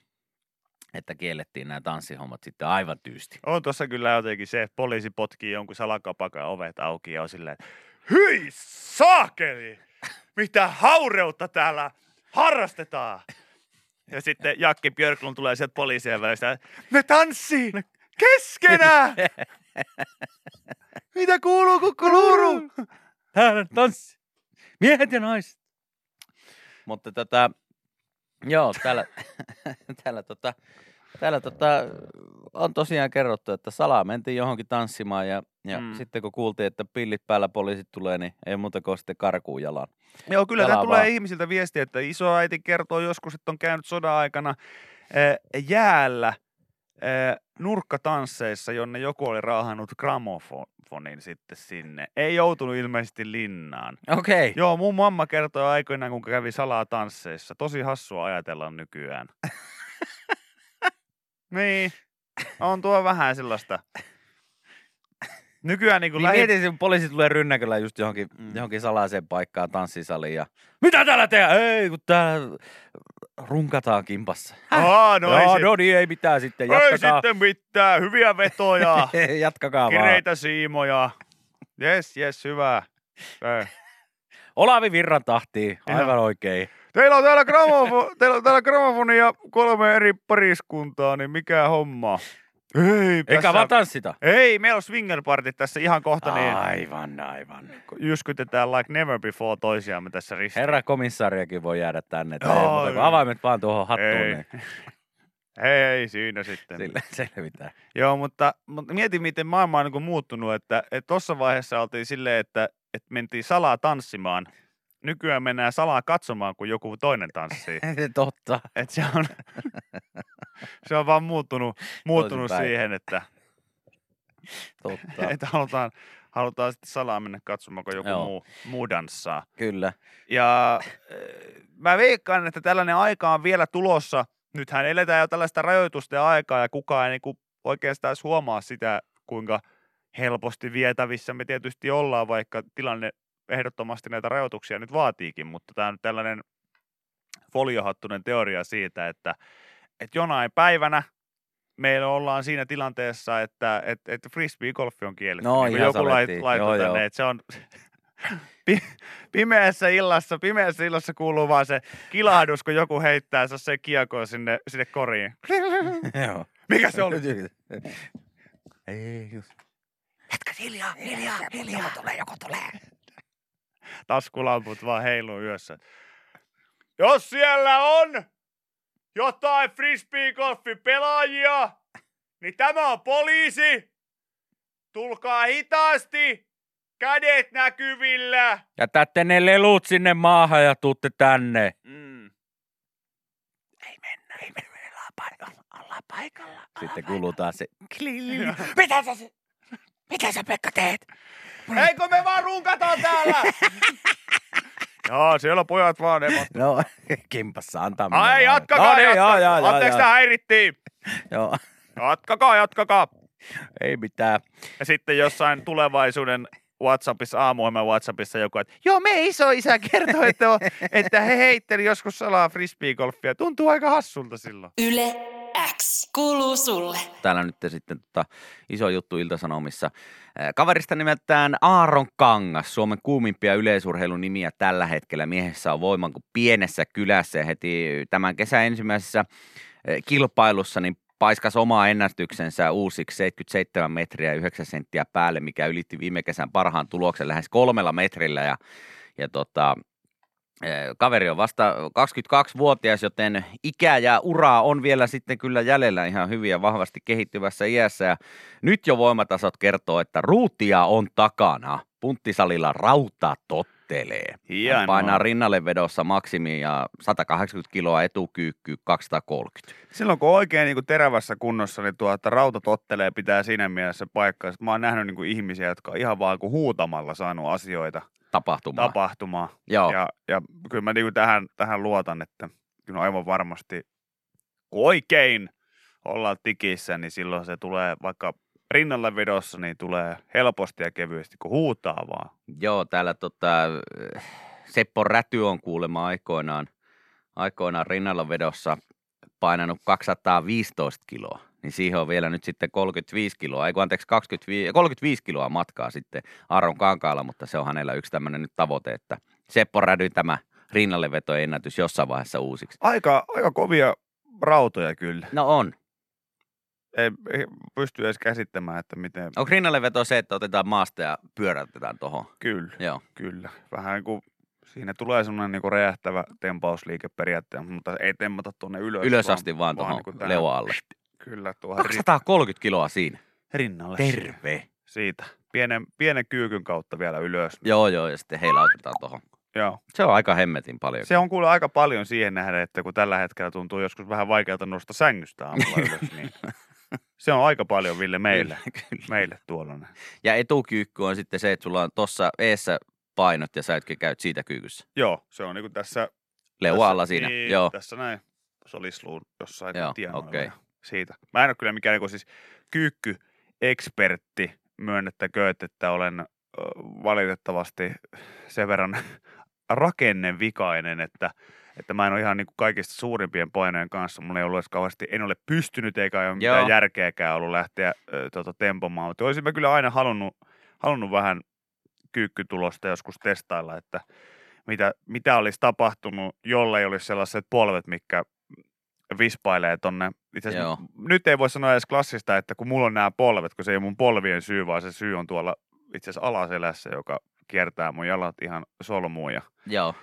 että kiellettiin nämä tanssihommat sitten aivan tyysti. On tuossa kyllä jotenkin se, että poliisi potkii jonkun salakapakan ovet auki ja on silleen, hyi saakeli! Mitä haureutta täällä harrastetaan! Ja sitten Jakki Björklund tulee sieltä poliisien välistä, me tanssii keskenään! [laughs] Mitä kuuluu, kukkuluru? Täällä tanssi. Miehet ja naiset. Mutta tota, joo, täällä, [laughs] täällä, tota, täällä tota, on tosiaan kerrottu, että salaa mentiin johonkin tanssimaan ja, ja Mm. sitten kun kuultiin, että pillit päällä poliisit tulee, niin ei muuta kuin sitten karkuun jalan. Joo, kyllä tämä tulee ihmisiltä viestiä, että isoäiti kertoo joskus, että on käynyt sodan aikana äh, jäällä äh, nurkkatansseissa, jonne joku oli raahannut gramofonin sitten sinne. Ei joutunut ilmeisesti linnaan. Okei. Okay. Joo, mun mamma kertoi aikoinaan, kun kävi salaa tansseissa. Tosi hassua ajatella nykyään. [laughs] niin, on tuo vähän sellaista. Nykyään niin kuin Niin lähi... mietin, kun poliisi tulee rynnäköllä just johonkin, Mm. johonkin salaiseen paikkaan tanssisaliin ja mitä täällä tehdään? Ei, kun täällä runkataan kimpassa. Aa, no, ei, Joo, sit- no niin, ei mitään sitten. ei Jatkakaa. sitten mitään. Hyviä vetoja, [laughs] Jatkakaa vaan. kireitä siimoja. Jes, jes, hyvä. Ei. [laughs] Olavi Virran tahtiin, aivan Ihan. oikein. Teillä on täällä, gramofo, [laughs] teillä on täällä gramofoni ja kolme eri pariskuntaa, niin mikä homma? Ei, Eikä tässä- vaan tanssita. Ei, meillä on swingerpartit tässä ihan kohta, niin Aivan, aivan. jyskytetään like never before toisiamme tässä ristiin. Herra komissariakin voi jäädä tänne. kuin ei. avaimet vaan tuohon hattuun, Ei. niin [laughs] Ei, siinä sitten. sillä selvitään. Joo, mutta, mutta mietin, miten maailma on niin muuttunut, että tuossa vaiheessa oltiin silleen, että, että mentiin salaa tanssimaan. Nykyään mennään salaa katsomaan, kun joku toinen tanssii. [laughs] Totta. Et se, on, [laughs] se on vaan muuttunut, muuttunut Toisinpäin. siihen, että, [laughs] Totta. että halutaan, halutaan sitten salaa mennä katsomaan, kun joku Joo. muu, muu danssaa. Kyllä. Ja äh, mä veikkaan, että tällainen aika on vielä tulossa. Nythän eletään jo tällaista rajoitusten aikaa ja kukaan ei niinku oikeastaan edes huomaa sitä, kuinka helposti vietävissä me tietysti ollaan, vaikka tilanne ehdottomasti näitä rajoituksia nyt vaatiikin, mutta tämä on tällainen foliohattunen teoria siitä, että, että jonain päivänä meillä ollaan siinä tilanteessa, että, että, että frisbee-golfi on kielletty. No, niin joku lait, Joo, tänne, joo. että se on [laughs] pi- pimeässä illassa, pimeässä illassa kuuluu vaan se kilahdus, kun joku heittää se kiekko sinne, sinne koriin. [laughs] Joo. Mikä se oli? Ei, just. Jätkät hiljaa, hiljaa, hiljaa. Joku tulee, joku tulee. Taskulamput vaan heiluu yössä. Jos siellä on jotain frisbee-golfin pelaajia, niin tämä on poliisi. Tulkaa hitaasti, kädet näkyvillä. Jätätte ne lelut sinne maahan ja tuutte tänne. Mm. Ei mennä, ei mennä, ollaan paikalla, ollaan paikalla. Sitten kuuluu taas se. Mitä sä, mitä sä Pekka teet? Eikö me vaan runkataan täällä? [laughs] Joo, siellä pojat vaan ne No, [laughs] kimpassa antaa mennä Ai, vaan. jatkakaa, no, niin, jatkakaa. joo, joo, Anteeksi, joo. tää häirittiin. [laughs] joo. Jatkakaa, jatkakaa. Ei mitään. Ja sitten jossain tulevaisuuden Whatsappissa, aamuohjelman Whatsappissa joku, että joo, me isoisä kertoi, että, on, että he heitteli joskus salaa frisbeegolfia. Tuntuu aika hassulta silloin. Yle Kuuluu sulle. Täällä nyt sitten tota, iso juttu Iltasanomissa. Kaverista nimeltään Aaron Kangas, Suomen kuumimpia yleisurheilunimiä tällä hetkellä. Miehessä on voiman kuin pienessä kylässä ja heti tämän kesän ensimmäisessä kilpailussa niin paiskas omaa ennätyksensä uusiksi 77 metriä ja 9 senttiä päälle, mikä ylitti viime kesän parhaan tuloksen lähes kolmella metrillä ja, ja tota, Kaveri on vasta 22-vuotias, joten ikä ja uraa on vielä sitten kyllä jäljellä ihan hyvin ja vahvasti kehittyvässä iässä. Ja nyt jo voimatasot kertoo, että ruutia on takana. Punttisalilla rauta tottelee. Hienoa. Painaa rinnalle vedossa maksimi ja 180 kiloa etukyykky 230. Silloin kun oikein niin kuin terävässä kunnossa, niin tuo, että rauta tottelee pitää siinä mielessä paikkaa. Mä oon nähnyt niin kuin ihmisiä, jotka on ihan vaan kuin huutamalla saanut asioita Tapahtumaa. tapahtumaan. Joo. Ja, ja kyllä mä niin kuin tähän, tähän luotan, että kyllä aivan varmasti kun oikein ollaan tikissä, niin silloin se tulee vaikka rinnalle vedossa, niin tulee helposti ja kevyesti, kun huutaa vaan. Joo, täällä tota, Seppo Räty on kuulemma aikoinaan, aikoinaan rinnalla vedossa painanut 215 kiloa. Niin siihen on vielä nyt sitten 35 kiloa, ei kun anteeksi 25, 35 kiloa matkaa sitten Aaron Kankaalla, mutta se on hänellä yksi tämmöinen nyt tavoite, että Seppo Rädyn tämä rinnallevetoennätys jossain vaiheessa uusiksi. Aika, aika kovia rautoja kyllä. No on. Ei, ei pysty edes käsittämään, että miten... Onko rinnalleveto se, että otetaan maasta ja pyöräytetään tuohon? Kyllä, Joo. kyllä. Vähän kuin siinä tulee semmoinen niin räjähtävä tempausliike periaatteessa, mutta ei tempata tuonne ylös. Ylös asti vaan tuohon niin kuin tähän- Kyllä, ri- 230 kiloa siinä. rinnalle. Terve. Siitä. Pienen, pienen kyykyn kautta vielä ylös. Joo, joo, ja sitten heilautetaan tuohon. Joo. Se on aika hemmetin paljon. Se on kuule aika paljon siihen nähden, että kun tällä hetkellä tuntuu joskus vähän vaikealta nousta sängystä aamulla [laughs] ylös, niin Se on aika paljon, Ville, meille, Kyllä, kyllä. meille tuollainen. Ja etukyykky on sitten se, että sulla on tuossa eessä painot ja sä etkin käyt siitä kyykyssä. Joo, se on niinku tässä... Leu tässä, alla siinä. Niin, Joo. Tässä näin. Se oli sluun jossain Joo, tienoilla okei. Siitä. Mä en ole kyllä mikään niinku siis kyykky-ekspertti, myönnettäköön, että olen valitettavasti sen verran [laughs] rakennevikainen, että, että mä en ole ihan niin kuin kaikista suurimpien painojen kanssa. Mulla ei ollut edes kauheasti, en ole pystynyt eikä ole mitään Joo. järkeäkään ollut lähteä ö, tota, tempomaan. Mutta olisin mä kyllä aina halunnut, halunnut vähän kyykkytulosta joskus testailla, että mitä, mitä olisi tapahtunut, jollei olisi sellaiset polvet, mikä vispailee tonne. Itse asiassa nyt ei voi sanoa edes klassista, että kun mulla on nämä polvet, kun se ei ole mun polvien syy, vaan se syy on tuolla itse asiassa alaselässä, joka kiertää mun jalat ihan solmuun ja, Joo.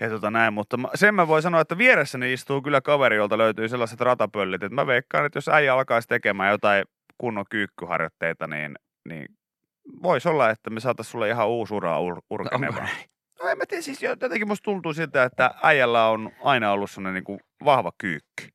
ja tota näin. Mutta mä, sen mä voin sanoa, että vieressäni istuu kyllä kaveri, jolta löytyy sellaiset ratapöllit, että mä veikkaan, että jos äijä alkaisi tekemään jotain kunnon kyykkyharjoitteita, niin, niin voisi olla, että me saataisiin sulle ihan uusi ura ur- [laughs] urkenevaa. näin? No en mä tiedä, siis jotenkin musta tuntuu siltä, että äijällä on aina ollut sellainen niin kuin vahva kyykky.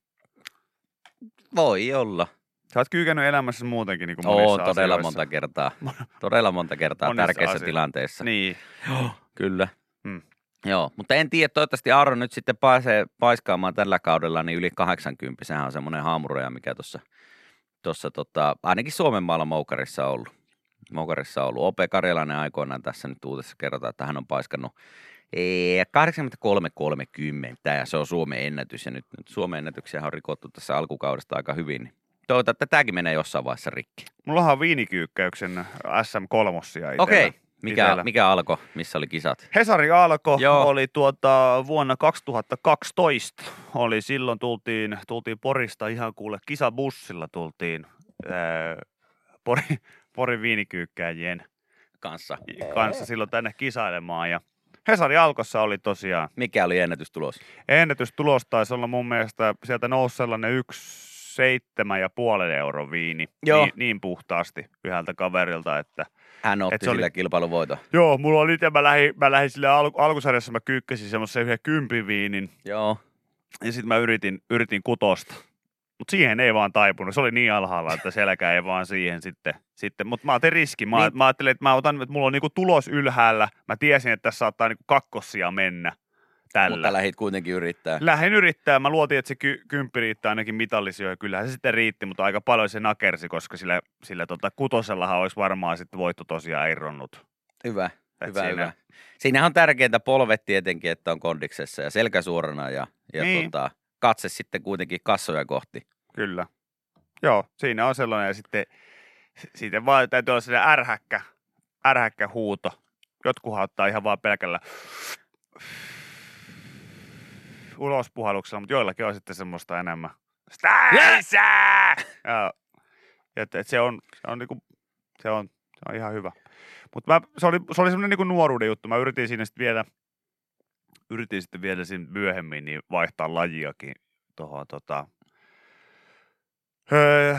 Voi olla. Sä oot kyykännyt elämässä muutenkin niin kuin monissa Oo, todella asioissa. monta kertaa. Todella monta kertaa Monissa tärkeissä asioissa. tilanteissa. Niin, Joo, kyllä. Mm. Joo, mutta en tiedä, toivottavasti Aaron nyt sitten pääsee paiskaamaan tällä kaudella niin yli 80. Sehän on semmoinen haamuroja, mikä tuossa tossa, tota, ainakin Suomen maalla Moukarissa on ollut. Moukarissa on ollut. Ope Karjalainen aikoinaan tässä nyt uutessa kerrotaan, että hän on paiskannut ee, 83-30 ja se on Suomen ennätys. Ja nyt, nyt Suomen ennätyksiä on rikottu tässä alkukaudesta aika hyvin. Toivotaan, että tämäkin menee jossain vaiheessa rikki. mullahan on viinikyykkäyksen SM3 Okei, mikä, Itellä. mikä alkoi, missä oli kisat? Hesari alko Joo. oli tuota vuonna 2012. Oli silloin tultiin, tultiin Porista ihan kuule kisabussilla tultiin ää, Pori, Porin viinikyykkääjien Kanssa. kanssa silloin tänne kisailemaan ja Hesari Alkossa oli tosiaan Mikä oli ennätystulos? ennätystulos taisi olla mun mielestä, sieltä nousi sellainen yksi seitsemän ja puolen euron viini Joo. Niin, niin puhtaasti yhdeltä kaverilta, että Hän otti Et se oli- sillä kilpailuvoiton. joo, mulla oli itse, mä lähdin, mä lähdin sille al- alkusarjassa, mä kyykkäsin semmoisen yhden kympiviinin Joo. ja sitten mä yritin, yritin kutosta. Mutta siihen ei vaan taipunut. Se oli niin alhaalla, että selkä ei vaan siihen sitten. sitten. Mutta mä otin riskin. Mä, Niin. mä ajattelin, että mä otan, että mulla on niinku tulos ylhäällä. Mä tiesin, että tässä saattaa niinku kakkossia mennä tällä. Mutta lähit kuitenkin yrittää. Lähdin yrittää. Mä luotin, että se ky- kymppi riittää ainakin mitallisijoja. Kyllähän se sitten riitti, mutta aika paljon se nakersi, koska sillä, sillä tota, kutosellahan olisi varmaan sitten voitto tosiaan irronnut. Hyvä, Et hyvä, siinä- hyvä. Siinähän on tärkeintä polvet tietenkin, että on kondiksessa ja selkä suorana ja, ja Niin. tota, katse sitten kuitenkin kassoja kohti. Kyllä. Joo, siinä on sellainen ja sitten siitä vaan täytyy olla sellainen ärhäkkä, ärhäkkä huuto. Jotkuhan ottaa ihan vaan pelkällä ulospuhalluksella, mutta joillakin on sitten semmoista enemmän. Stäisä! Joo. Et, et se on, se on, niinku, se on, se on ihan hyvä. Mutta se oli, se oli semmoinen niinku nuoruuden juttu. Mä yritin siinä sitten vielä, yritin sitten vielä siinä myöhemmin niin vaihtaa lajiakin tuohon tota, öö,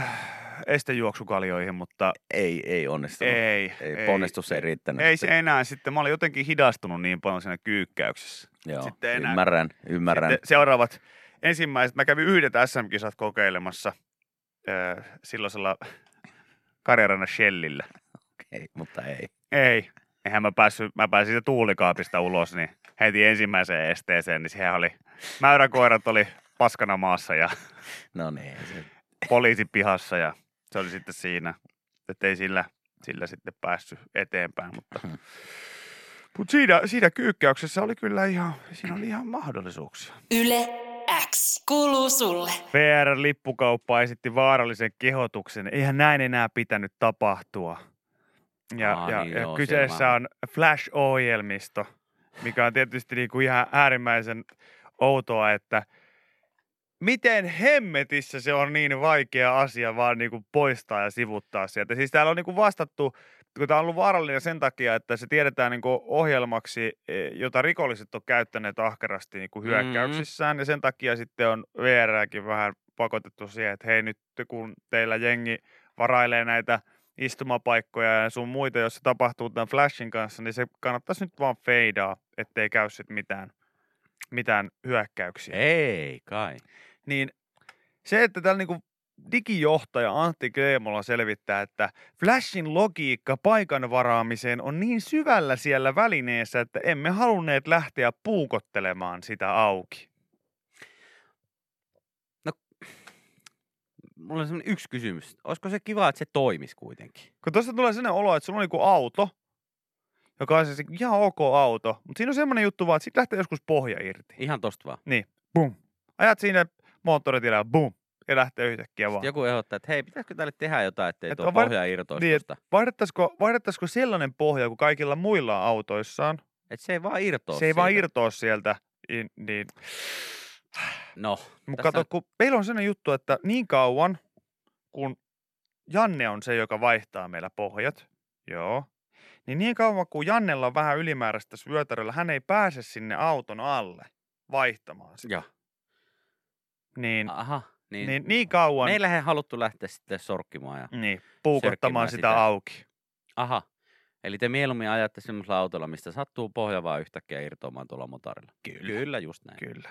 estejuoksukaljoihin, mutta Ei, ei onnistunut. ei. ei, ponnistus ei riittänyt. Ei se enää sitten. Mä olin jotenkin hidastunut niin paljon siinä kyykkäyksessä. Joo, sitten enää- ymmärrän, ymmärrän. Sitten seuraavat ensimmäiset, mä kävin yhdet SM-kisat kokeilemassa öö, silloisella Karjarannan Shellillä. Ei, mutta ei. Ei. Eihän mä päässyt, mä pääsin siitä tuulikaapista ulos, niin heti ensimmäiseen esteeseen, niin sehän oli, mäyräkoirat oli paskana maassa ja [laughs] No niin, se, [laughs] poliisi pihassa ja se oli sitten siinä, että ei sillä, sillä sitten päässyt eteenpäin, mutta, mutta siinä, siinä kyykkäyksessä oli kyllä ihan, siinä oli ihan mahdollisuuksia. Yle X kuuluu sulle. VR-lippukauppa esitti vaarallisen kehotuksen. Eihän näin enää pitänyt tapahtua. Ja, Aa, ja, niin ja joo, kyseessä on Flash-ohjelmisto, mikä on tietysti niinku ihan äärimmäisen outoa, että miten hemmetissä se on niin vaikea asia vaan niinku poistaa ja sivuttaa sieltä. Siis täällä on niinku vastattu, kun tämä on ollut vaarallinen sen takia, että se tiedetään niinku ohjelmaksi, eh, jota rikolliset on käyttäneet ahkerasti niinku Mhm. hyökkäyksissään, ja sen takia sitten on VRääkin vähän pakotettu siihen, että hei nyt kun teillä jengi varailee näitä istumapaikkoja ja sun muita, jos se tapahtuu tämän Flashin kanssa, niin se kannattaisi nyt vaan feidaa, ettei käy sit mitään, mitään hyökkäyksiä ei kai. niin se, että täällä niinku digijohtaja Antti Kreemola selvittää, että Flashin logiikka paikan varaamiseen on niin syvällä siellä välineessä, että emme halunneet lähteä puukottelemaan sitä auki. Mulla on semmoinen yksi kysymys. Olisiko se kiva, että se toimisi kuitenkin? Kun tuosta tulee sellainen olo, että sulla on niinku auto, joka on siis ihan ok auto, mutta siinä on semmoinen juttu vaan, että siitä lähtee joskus pohja irti. Ihan tosta vaan. Bum. Ajat siinä moottoritiellä ja bum. Ja lähtee yhtäkkiä vaan. Sitten joku ehdottaa, että hei, pitäisikö tälle tehdä jotain, ettei Et tuo var- pohja irtoisi niin, niin. Vaihdettaisiko, vaihdettaisiko sellainen pohja kuin kaikilla muilla autoissaan? Että se ei vaan irtoa se ei vaan siitä. irtoa sieltä. Niin, niin. No, Mutta kato, kun meillä on sellainen juttu, että niin kauan, kun Janne on se, joka vaihtaa meillä pohjat, joo, niin niin kauan kun Jannella on vähän ylimääräistä syötäröllä, hän ei pääse sinne auton alle vaihtamaan sitä. ja. Niin, Aha. Niin, niin, niin kauan Meillä ei haluttu lähteä sitten sorkkimaan. Ja... niin, puukottamaan sitä, sitä. auki. Aha. Eli te mieluummin ajatte semmoisella autolla, mistä sattuu pohja vaan yhtäkkiä irtoamaan tuolla motorilla. Kyllä. Kyllä, just näin. Kyllä.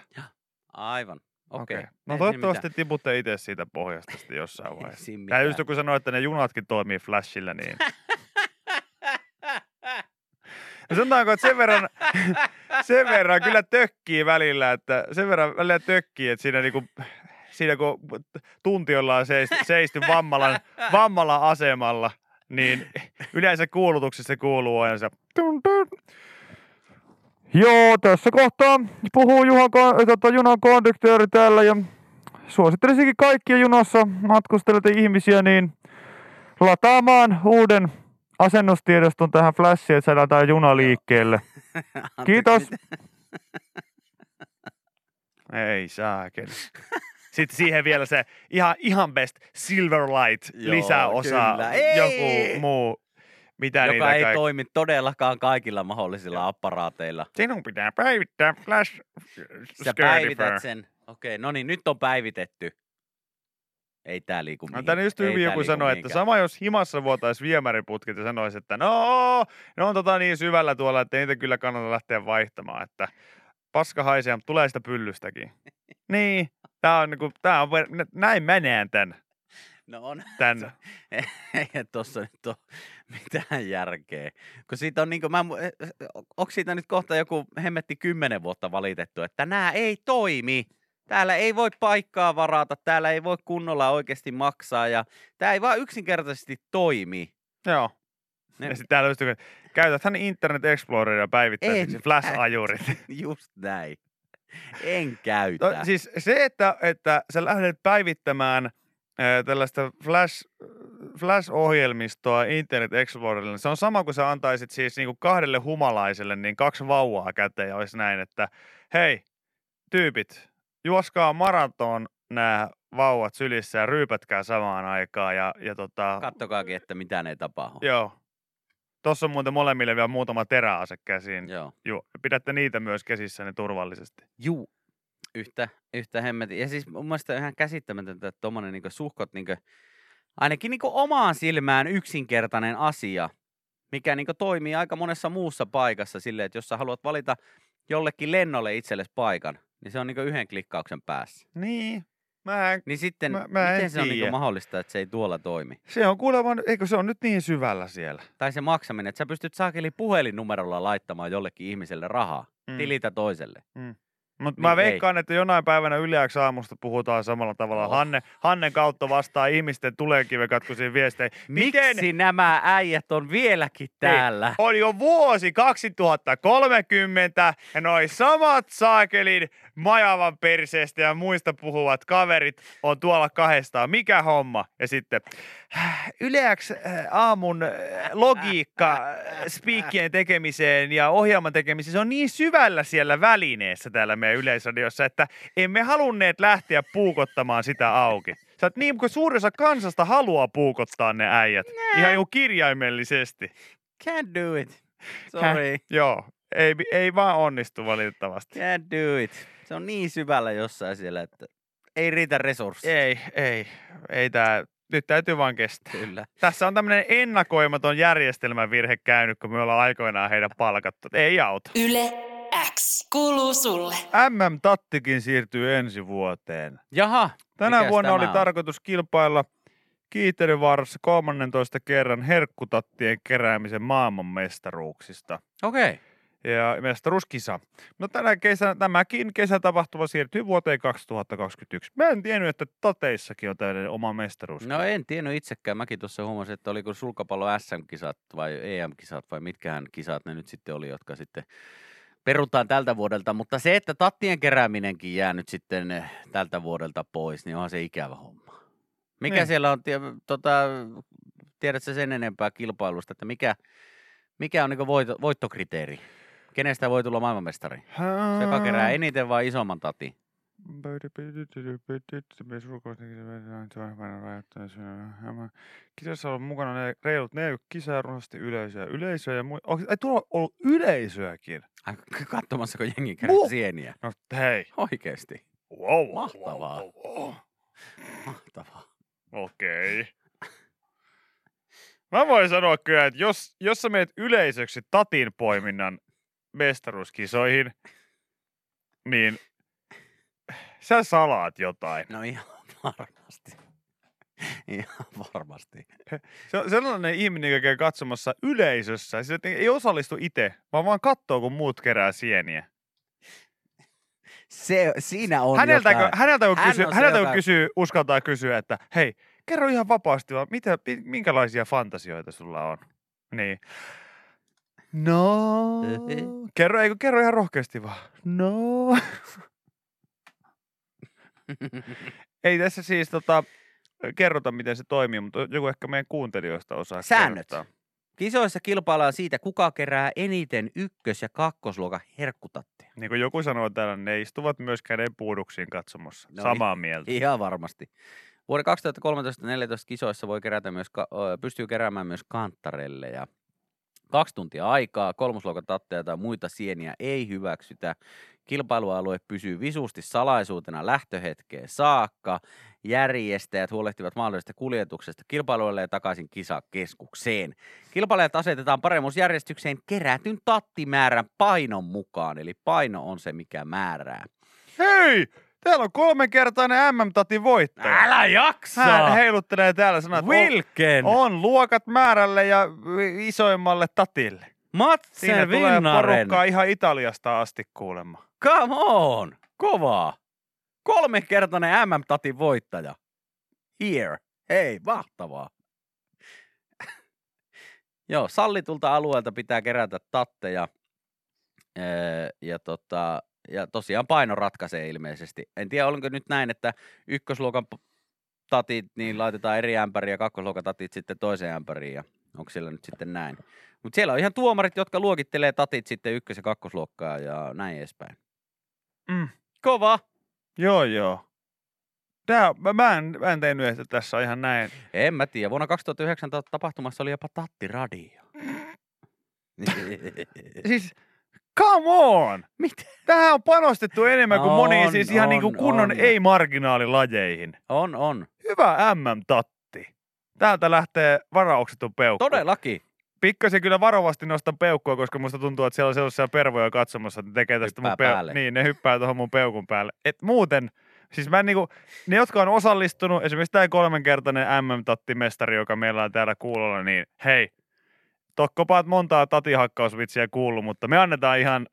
Aivan. Okei. Okei. Ei No siinä toivottavasti tiputte itse siitä pohjasta sitten jossain mitään. [laughs] Ei vaiheessa. Ja just mitään. joku sanoi, että ne junatkin toimii flashilla, niin... No sanotaanko, että sen verran, [laughs] sen verran kyllä tökkii välillä, että sen verran välillä tökkii, että siinä, niinku, siinä kun tunti ollaan seisty, seisty vammalan, vammalan asemalla, niin yleensä kuulutuksessa kuuluu aina se tun, tun. Joo, tässä kohtaa puhuu Juha, tota, junan konduktööri täällä ja suosittelisikin kaikkia junassa matkustelevia ihmisiä niin lataamaan uuden asennustiedoston tähän flashiin, että saadaan juna liikkeelle. [laughs] Anteeksi, Kiitos. mitä- Ei saakeli. Sitten siihen vielä se ihan, ihan best Silverlight Joo, lisäosa, kyllä. Joku muu. Mitä Joka niitä ei kaik- toimi todellakaan kaikilla mahdollisilla apparaateilla. Sinun pitää päivittää flash Sä päivität sen. Okei, no niin, nyt on päivitetty. Ei tää liiku No, mihinkään. tänne just hyvin joku sanoi, että sama jos himassa vuotaisi viemäriputkit ja sanoisi, että no, ne on tota niin syvällä tuolla, että niitä kyllä kannata lähteä vaihtamaan, että paska haisee, mutta tulee sitä pyllystäkin. [laughs] niin, tää on, niinku, tää on, näin mä näen tän, No on. [laughs] tän. Eihän tossa nyt ole [laughs] mitään järkeä. Kun siitä on niinku, mä, onko siitä nyt kohta joku hemmetti kymmenen vuotta valitettu, että nämä ei toimi. Täällä ei voi paikkaa varata, täällä ei voi kunnolla oikeasti maksaa ja tämä ei vaan yksinkertaisesti toimi. Joo. Ne- Ja sitten täällä joku, käytäthän Internet Exploreria päivittäiseksi En flash-ajurit. [laughs] Just näin. En käytä. No, siis se, että, että sä lähdet päivittämään ää, tällaista flash, flash-ohjelmistoa Internet Explorerille, se on sama kuin sä antaisit siis niinku kahdelle humalaiselle niin kaksi vauvaa käteen ja olisi näin, että hei, tyypit, juoskaa maraton nämä vauvat sylissä ja ryypätkää samaan aikaan ja, ja tota, [laughs] Kattokaakin, että mitään ei tapahdu. joo. Tuossa on muuten molemmille vielä muutama teräase käsiin. Joo. Joo, pidätte niitä myös käsissäni turvallisesti. Juu. Yhtä, yhtä hemmetin. Ja siis mun mielestä ihan käsittämätöntä, että tommonen niinku suhkot niinku, ainakin niinku omaan silmään yksinkertainen asia, mikä niinku toimii aika monessa muussa paikassa silleen, että jos sä haluat valita jollekin lennolle itsellesi paikan, niin se on niinku yhden klikkauksen päässä. Niin, mä en Niin sitten, Mä- mä en miten se on niinku tiedä. mahdollista, että se ei tuolla toimi? Se on kuulemma, eikö se on nyt niin syvällä siellä? Tai se maksaminen, että sä pystyt saakeli puhelinnumerolla laittamaan jollekin ihmiselle rahaa, Mm. tilitä toiselle. Mutta Niin mä ei. veikkaan, että jonain päivänä yliäksi aamusta puhutaan samalla tavalla. Oh. Hanne, Hannen kautta vastaa ihmisten tuleekivekatkuisiin viesteihin. Miten Miksi nämä äijät on vieläkin täällä? on jo vuosi 2030 ja noi samat saakelin majavan perseestä ja muista puhuvat kaverit on tuolla kahdestaan. Mikä homma? Ja sitten yleäksi äh, aamun äh, logiikka äh, spiikkien tekemiseen ja ohjelman tekemiseen, se on niin syvällä siellä välineessä täällä meidän yleisradiossa, että emme halunneet lähteä puukottamaan sitä auki. Sä oot niin kuin suurin osa kansasta haluaa puukottaa ne äijät. Ihan joku kirjaimellisesti. Can't do it. Sorry. Joo, ei, ei vaan onnistu valitettavasti. Can't do it. Se on niin syvällä jossain siellä, että ei riitä resursseja. Ei, ei, ei tää, nyt täytyy vaan kestää. Kyllä. Tässä on tämmöinen ennakoimaton järjestelmävirhe käynyt, kun me ollaan aikoinaan heidän palkattu. Ei auta. Yle X kuuluu sulle. MM-tattikin siirtyy ensi vuoteen. Jaha, Tänä Mikäs vuonna tämä oli on? tarkoitus kilpailla Kiitelyvaarassa 13 kerran herkkutattien keräämisen maailmanmestaruuksista. Okei. Okay. Ja mestaruuskisa. No tänä kesänä, tämäkin kesätapahtuma siirtyy vuoteen 2021. Mä en tiennyt, että tateissakin on tällainen oma mestaruus. No en tiennyt itsekään. Mäkin tuossa huomasin, että oliko sulkapallo SM-kisat vai EM-kisat vai mitkähän kisat ne nyt sitten oli, jotka sitten perutaan tältä vuodelta. Mutta se, että tattien kerääminenkin jää nyt sitten eh, tältä vuodelta pois, niin onhan se ikävä homma. Mikä Niin. siellä on, tota, tiedätkö sen enempää kilpailusta, että mikä, mikä on niin voitto, voittokriteeri? Kenestä voi tulla maailmanmestari? Se, joka kerää eniten vai isomman tati? Kisassa on mukana ne reilut 40 kisaa runsaasti yleisöä. Yleisöä ja mui... Onko, ei tuolla ollut yleisöäkin? Ai, Katsomassa, kun jengi kerää Mu- sieniä. No hei. Oikeesti. Wow. Mahtavaa. wow, wow, wow. Mahtavaa. Okei. Mä voin sanoa kyllä, että jos, jos sä meet yleisöksi tatin poiminnan mestaruuskisoihin, niin sä salaat jotain. No ihan varmasti. Ihan varmasti. Se on sellainen ihminen, joka käy katsomassa yleisössä. Se ei osallistu itse, vaan vaan katsoo, kun muut kerää sieniä. Se, siinä on Häneltä, jotain. häneltä, kun, Hän kysyy, on häneltä kun joka- kysyy, uskaltaa kysyä, että hei, kerro ihan vapaasti vaan, mitä, minkälaisia fantasioita sulla on? Niin. No, kerro, eikö kerro ihan rohkeasti vaan. No. ei tässä siis tota, kerrota, miten se toimii, mutta joku ehkä meidän kuuntelijoista osaa Säännöt. kertoa. Kisoissa kilpaillaan siitä, kuka kerää eniten ykkös- ja kakkosluokan herkkutatteja. Niin kuin joku sanoi täällä, ne istuvat myös käden puuduksiin katsomassa. No Samaa mieltä. Ihan varmasti. Vuoden 2013-2014 kisoissa voi kerätä myös, pystyy keräämään myös kantarelle ja kaksi tuntia aikaa, kolmosluokan tatteja tai muita sieniä ei hyväksytä. Kilpailualue pysyy visusti salaisuutena lähtöhetkeen saakka. Järjestäjät huolehtivat mahdollisesta kuljetuksesta kilpailuille ja takaisin kisakeskukseen. Kilpailijat asetetaan paremmuusjärjestykseen kerätyn tattimäärän painon mukaan, eli paino on se, mikä määrää. Hei! Täällä on kolmenkertainen MM-tatin voittaja. Älä jaksa! Hän heiluttelee täällä sanat, Wilken! on, on luokat määrälle ja isoimmalle tatille. Siinä Matsen tulee Vinnaren! porukkaa ihan Italiasta asti kuulemma. Come on! Kovaa! Kolmekertainen MM-tatin voittaja. Here. Hei, mahtavaa. [laughs] Joo, sallitulta alueelta pitää kerätä tatteja. Öö, ja, tota, ja tosiaan paino ratkaisee ilmeisesti. En tiedä, oliko nyt näin, että ykkösluokan tatit niin laitetaan eri ämpäriin ja kakkosluokan tatit sitten toiseen ämpäriin. Ja onko siellä nyt sitten näin? Mutta siellä on ihan tuomarit, jotka luokittelee tatit sitten ykkös- ja kakkosluokkaa ja näin edespäin. Mm. Kova! Joo, joo. Tää, mä, mä, en, mä en tiennyt, että tässä on ihan näin. En mä tiedä. Vuonna 2009 ta- tapahtumassa oli jopa tattiradio. [laughs] Siis, come on! Mitä? Tähän on panostettu enemmän kuin moniin On, siis ihan niin on, kuin kunnon on. ei-marginaalilajeihin. On, on. Hyvä MM-tatti. Täältä lähtee varauksettu peukku. Todellakin. Pikkasen kyllä varovasti nostan peukkua, koska musta tuntuu, että siellä on sellaisia pervoja katsomassa, että ne tekee tästä Hyppää mun peu-. Niin, ne hyppää tuohon mun peukun päälle. Et muuten, siis mä en niinku, ne jotka on osallistunut, esimerkiksi tämä kolmenkertainen MM-tattimestari, joka meillä on täällä kuulolla, niin hei, tokkopaat montaa tatihakkausvitsiä kuullut, mutta me annetaan ihan,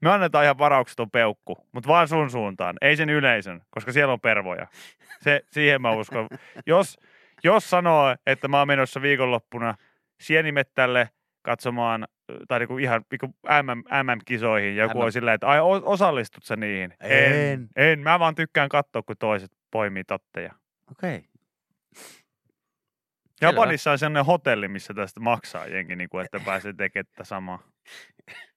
me annetaan ihan varauksetun peukku, mutta vaan sun suuntaan, ei sen yleisön, koska siellä on pervoja. Se, siihen mä uskon. Jos, jos sanoo, että mä oon menossa viikonloppuna Sienimettälle katsomaan, tai niinku ihan niinku MM, MM-kisoihin, ja joku MM. on silleen, että ai osallistut sä niihin? En. En. en. Mä vaan tykkään katsoa, kun toiset poimii tatteja. Okei. Okay. Japanissa on sellainen hotelli, missä tästä maksaa jengi, niin kuin, että pääsee tekemään tätä samaa. [laughs]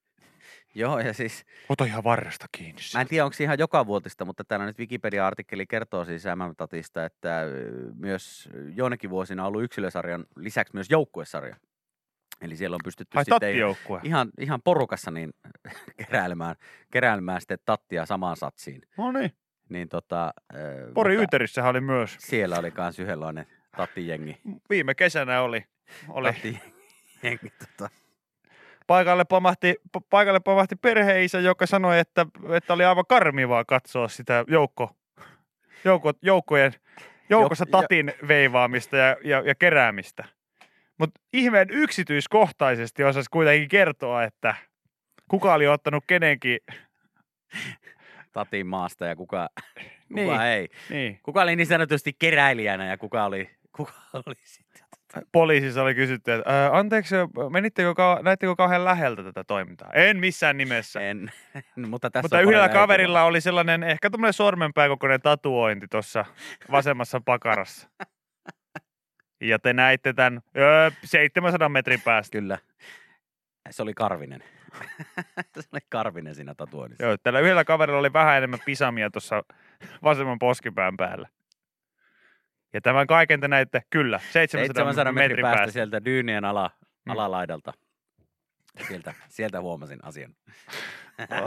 Joo, ja siis Ota ihan varresta kiinni. mä en tiedä, onko se ihan joka vuotista, mutta täällä nyt Wikipedia-artikkeli kertoo siis MM-tatista, että ö, myös joinakin vuosina on ollut yksilösarjan lisäksi myös joukkuesarja. Eli siellä on pystytty Ai sitten ihan, ihan porukassa niin [laughs] keräilemään, keräilemään sitten tattia samaan satsiin. No niin. Niin tota, ö, Pori Yyterissähän oli myös. Siellä oli kans yhdenlainen tattijengi. Viime kesänä oli. oli. Tattijengi, tota. Paikalle, pamahti, pa- paikalle pamahti perheisä, joka sanoi, että, että oli aivan karmivaa katsoa sitä joukko, joukko, joukkojen, joukossa tatin veivaamista ja, ja, ja keräämistä. Mutta ihmeen yksityiskohtaisesti osasi kuitenkin kertoa, että kuka oli ottanut kenenkin. Tatin maasta ja kuka, kuka Niin. ei. Niin. Kuka oli niin sanotusti keräilijänä ja kuka oli, kuka [laughs] oli sitten. Poliisissa oli kysytty, että "Ää, anteeksi, menittekö, kau- näittekö kauhean läheltä tätä toimintaa? En missään nimessä. En, [laughs] mutta tässä Mutta yhdellä kaverilla oli sellainen ehkä tämmöinen sormenpää kokoinen tatuointi tuossa vasemmassa pakarassa. [laughs] Ja te näitte tämän öö, 700 metrin päästä. Kyllä. Se oli Karvinen. se oli Karvinen siinä tatuoinnissa. Joo, tällä yhdellä kaverilla oli vähän enemmän pisamia tuossa vasemman poskipään päällä. Ja tämän kaiken te näitte, kyllä, 700, 700 metrin päästä, päästä. sieltä dyynien ala, Mm. alalaidalta. Sieltä, sieltä huomasin asian.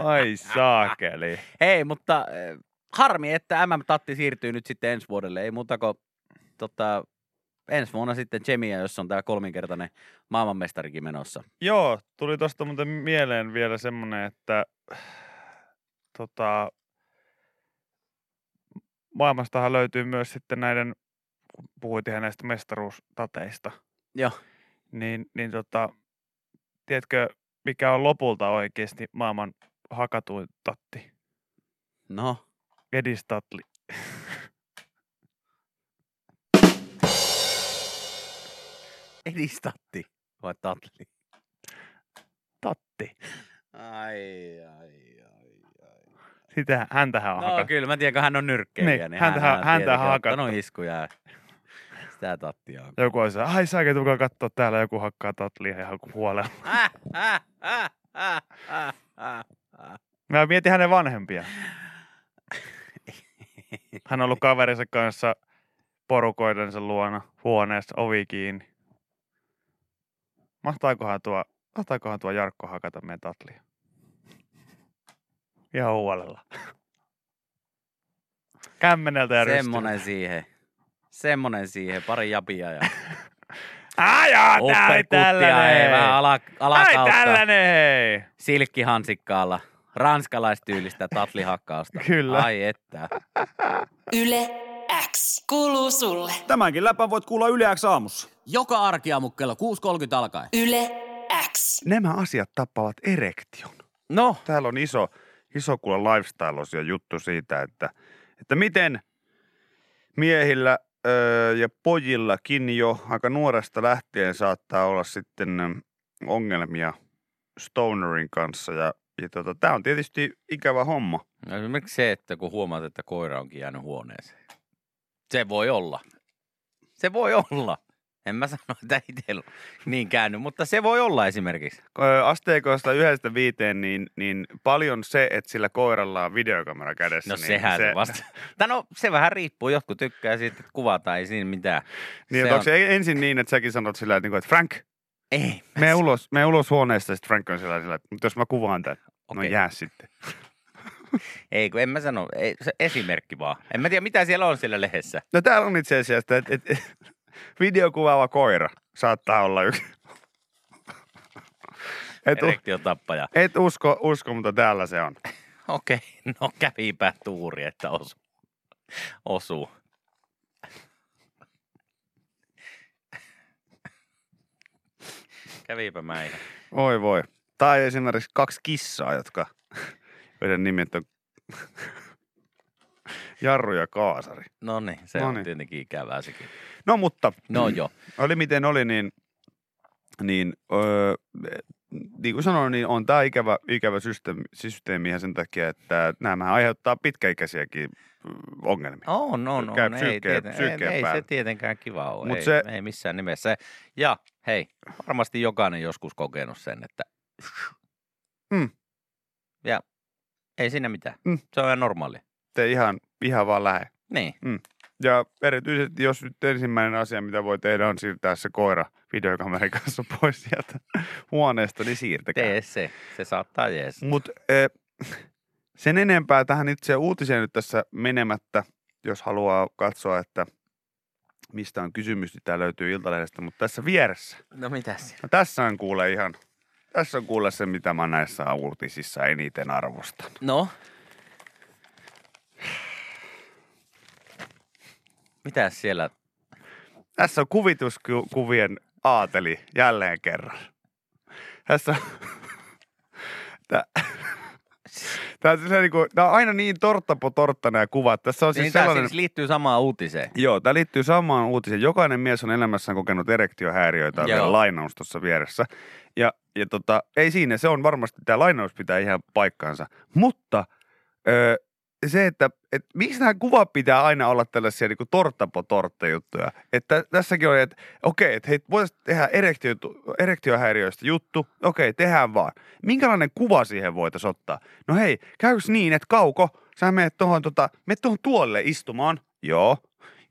Ai saakeli. Hei, mutta äh, harmi, että MM-tatti siirtyy nyt sitten ensi vuodelle. Ei muuta kuin tota, ensi vuonna sitten Chemia, jos on tämä kolminkertainen maailmanmestarikin menossa. Joo, tuli tuosta muuten mieleen vielä semmoinen, että tota, maailmastahan löytyy myös sitten näiden, kun puhuit ihan näistä mestaruustateista, Joo. niin, niin tota, tiedätkö, mikä on lopulta oikeasti maailman hakatuin tatti? No, Edistatli. [laughs] edistatti vai tatli? Tatti. Ai, ai, ai, ai. Sitä, häntähän on No hakattu. kyllä, mä tiedän, kun hän on nyrkkeilijä, Niin, niin, häntä- hän, häntä tietenkin on hakattu. ottanut iskuja. Sitä tattia on. Joku on se, ai säkin tulkaa katsoa täällä, joku hakkaa tatlia ihan huolella. [laughs] Mä mietin hänen vanhempia. [laughs] Hän on ollut kaverinsa kanssa porukoidensa luona huoneessa, ovi kiinni. Mahtaakohan tuo, mahtaakohan tuo Jarkko hakata meidän tatlia? Ihan huolella. Kämmeneltä ja Semmonen siihen. Semmonen siihen, pari japia ja [laughs] Ai jaa, tää oli tällainen. ei vähän ala, Ai alakautta tällainen, hei. silkkihansikkaalla. Ranskalaistyylistä tatlihakkausta. Kyllä. Ai että. Yle X kuuluu sulle. Tämänkin läpän voit kuulla Yle X aamussa. Joka arkiaamu kello 6.30 alkaen. Yle X. Nämä asiat tappavat erektion. No, Täällä on iso, iso kuule lifestyle juttu siitä, että, että miten miehillä öö, ja pojillakin jo aika nuoresta lähtien saattaa olla sitten ongelmia stonerin kanssa. Ja, ja tota, tämä on tietysti ikävä homma. no esimerkiksi se, että kun huomaat, että koira onkin jäänyt huoneeseen. Se voi olla. Se voi olla. En mä [laughs] sano, että on niin käynyt, mutta se voi olla esimerkiksi. Asteikosta yhdestä viiteen, niin, niin paljon se, että sillä koiralla on videokamera kädessä. No niin sehän se vasta. [laughs] [laughs] Tai no se vähän riippuu. Jotkut tykkää siitä, että kuvataan, ei siinä mitään. Niin, se se onko on- se ensin niin, että säkin sanot sillä, että, niinku, että Frank, Ei. mene ulos, mene ulos huoneesta, sitten Frank on sillä, että mutta jos mä kuvaan tämän, no Okei. jää sitten. Ei, kun en mä sano. Ei, se esimerkki vaan. En mä tiedä, mitä siellä on siellä lehdessä. No täällä on itse asiassa, että, että, että videokuvaava koira saattaa olla yksi. Et, Erektiotappaja. et usko, usko, mutta täällä se on. [laughs] Okei, no kävipä tuuri, että osuu. osuu. Kävipä mäihä. Oi voi. Tai esimerkiksi kaksi kissaa, jotka, [laughs] joiden nimet on Jarru ja Kaasari. No niin, se No on tietenkin ikävää sekin. No mutta, No joo. oli miten oli, niin, niin, öö, niin kuin sanoin, niin on tämä ikävä, ikävä systeemi, systeemi ihan sen takia, että nämä aiheuttaa pitkäikäisiäkin ongelmia. On, on, Käy on. Ei, psyykkeen- ei, psyykkeen ei se päälle. tietenkään kiva ole. Mut ei, se- ei missään nimessä. Ja hei, varmasti jokainen joskus kokenut sen, että Mm. ja ei siinä mitään. Mm. Se on ihan normaali. Te ihan, ihan vaan lähe. Niin. Ja erityisesti, jos nyt ensimmäinen asia, mitä voi tehdä, on siirtää se koira videokameran kanssa [laughs] pois sieltä huoneesta, niin siirtäkää. Tee se. Se saattaa jees. Mutta eh, sen enempää tähän itse uutiseen nyt tässä menemättä, jos haluaa katsoa, että mistä on kysymys, niin tämä löytyy Iltalehdestä, mutta tässä vieressä, No mitäs? no tässä on kuule ihan, tässä on kuule se, mitä mä näissä uutisissa eniten arvostan. No, Mitä siellä? Tässä on kuvituskuvien aateli jälleen kerran. Tässä on... Tää... Tää on, se, niinku, tää on aina niin torttapo tortta nämä kuvat. Tässä on siis Niin tämä sellainen... siis liittyy samaan uutiseen. Joo, tämä liittyy samaan uutiseen. Jokainen mies on elämässään kokenut erektiohäiriöitä, Joo. lainaus tuossa vieressä. Ja, ja tota, ei siinä, se on varmasti, tämä lainaus pitää ihan paikkaansa. Mutta öö, se, että et, miksi nämä kuvat pitää aina olla tällaisia niin torttapo tortta juttuja. Että tässäkin on, että okei, että hei, voitaisiin tehdä erektio, erektiohäiriöistä juttu, okei, tehdään vaan. Minkälainen kuva siihen voitaisiin ottaa? No hei, käykö niin, että Kauko, sä menet tuohon tota, menet tuohon tuolle istumaan, joo,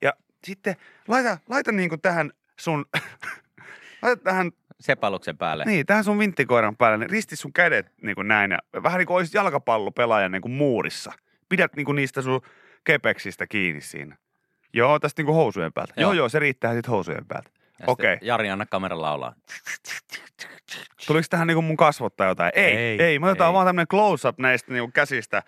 ja sitten laita, laita niinku tähän sun, [laughs] laita tähän, Sepaluksen päälle. niin, tähän sun vinttikoiran päälle, niin risti sun kädet niin kuin näin, ja vähän niin kuin olisit jalkapallopelaaja niin kuin muurissa. Pidät niin kuin niistä sun kepeksistä kiinni siinä. Joo, tästä niin kuin housujen päältä. Joo, Joo. joo, se riittää sitten housujen päältä. Okei. Jari, anna kamera laulaa. Tuliko tähän niin kuin mun kasvot tai jotain? Ei, ei, Ei, me otetaan ei. vaan tämmöinen close-up näistä niin kuin käsistä.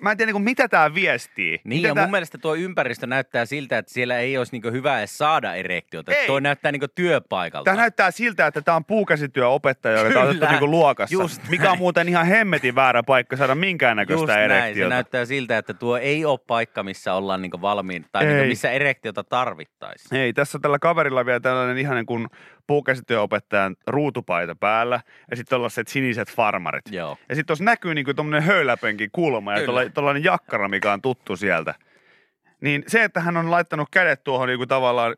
Mä en tiedä, niin mitä tämä viestii. Niin, mitä ja tää... mun mielestä tuo ympäristö näyttää siltä, että siellä ei olisi niinku hyvä edes saada erektiota. Ei. Tuo näyttää niinku työpaikalta. Tämä näyttää siltä, että tämä on puukäsityöopettaja, joka on otettu niinku luokassa. Just mikä on muuten ihan hemmetin väärä paikka saada Just minkäännäköistä näin, se erektiota. näyttää siltä, että tuo ei ole paikka, missä ollaan niinku valmiin, tai Ei. niinku missä erektiota tarvittaisiin. Ei, tässä on tällä kaverilla vielä tällainen ihanen kuin puukäsityöopettajan ruutupaita päällä ja sitten tällaiset siniset farmarit. Joo. Ja sitten tuossa näkyy niinku tuommoinen höyläpenkin kulma ja tuollainen jakkara, mikä on tuttu sieltä. Niin se, että hän on laittanut kädet tuohon niinku tavallaan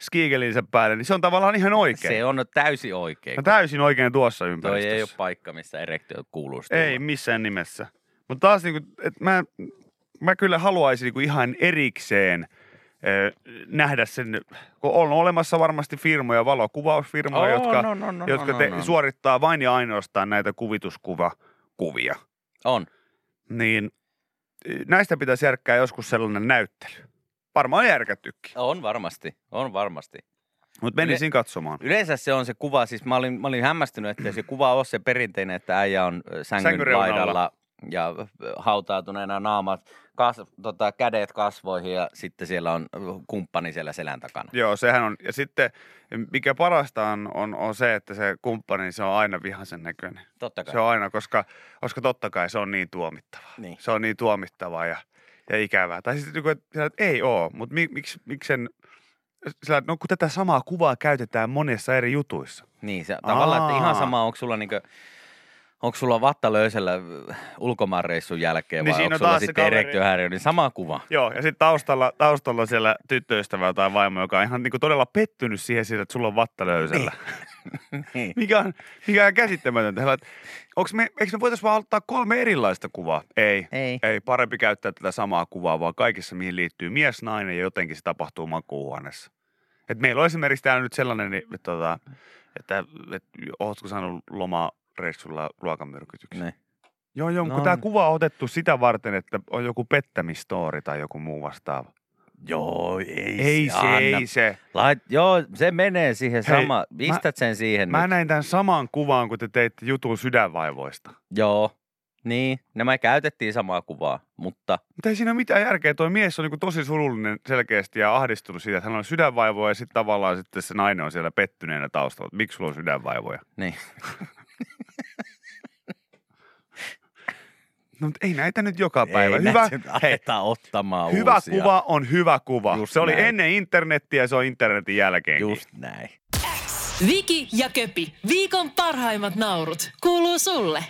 skiigelinsä päälle, niin se on tavallaan ihan oikein. Se on täysin oikein. No täysin oikein tuossa Toi ympäristössä. ei ole paikka, missä erektio kuuluu. Ei missään nimessä. Mutta taas niinku, et mä, mä kyllä haluaisin niinku ihan erikseen nähdä sen, kun on olemassa varmasti firmoja, valokuvausfirmoja, On, jotka, on, on, on, jotka on, te, on, on. suorittaa vain ja ainoastaan näitä kuvituskuvakuvia. On. Niin näistä pitäisi järkkää joskus sellainen näyttely. Varmaan järkättykin, On varmasti. On varmasti. mutta menisin katsomaan. Yleensä se on se kuva, siis mä olin, mä olin hämmästynyt, että se kuva on se perinteinen, että äijä on sängyn Sängyn laidalla ja hautautuneena naamat, kas, tota, kädet kasvoihin ja sitten siellä on ö, kumppani siellä selän takana. Joo, sehän on. Ja sitten mikä parasta on, on, on se, että se kumppani, se on aina vihaisen näköinen. Totta kai. Se on aina, koska, koska totta kai se on niin tuomittavaa. Niin. Se on niin tuomittavaa ja, ja ikävää. Tai sitten joku, että ei oo, mutta mi, miksi, miksi sen, sillä, no kun tätä samaa kuvaa käytetään monessa eri jutuissa. Niin, se, tavallaan, että ihan Aa. sama, onko sulla niinkö, onko sulla vatta löysällä ö, ulkomaanreissun jälkeen Niin vai onko on sulla sitten erektiohäiriö, niin sama kuva. Joo, ja sitten taustalla, taustalla siellä tyttöystävä tai vaimo, joka on ihan niin todella pettynyt siihen, siitä, että sulla on vatta löysällä. [laughs] Niin. mikä, on, mikä on käsittämätöntä. Että Onks me, eikö me voitaisiin vaan ottaa kolme erilaista kuvaa? Ei. Ei. Ei, parempi käyttää tätä samaa kuvaa, vaan kaikissa, mihin liittyy mies, nainen ja jotenkin se tapahtuu makuuhuoneessa. Et meillä on esimerkiksi täällä nyt sellainen, niin, että, tota, että, että ootko saanut lomareissulla ruokamyrkytyksen? Niin. Joo, joo, no. Kun tämä kuva on otettu sitä varten, että on joku pettämisstoori tai joku muu vastaava. Joo, ei, Ei se, anna. ei se. Lait, joo, se menee siihen Hei, sama. Pistät sen siihen Mä nyt. näin tämän saman kuvan, kun te teitte jutun sydänvaivoista. Joo. Niin, nämä käytettiin samaa kuvaa, mutta Mutta ei siinä ole mitään järkeä. Tuo mies on niin tosi surullinen selkeästi ja ahdistunut siitä, että hän on sydänvaivoja ja sitten tavallaan sitten se nainen on siellä pettyneenä taustalla. Miksi sulla on sydänvaivoja? niin. [laughs] No mutta ei näitä nyt joka päivä. Ei hyvä, hei, ottamaan hyvä uusia. kuva on hyvä kuva. Just se oli näin. ennen internettiä ja se on internetin jälkeenkin. Just näin. Viki ja Köpi, viikon parhaimmat naurut, kuuluu sulle.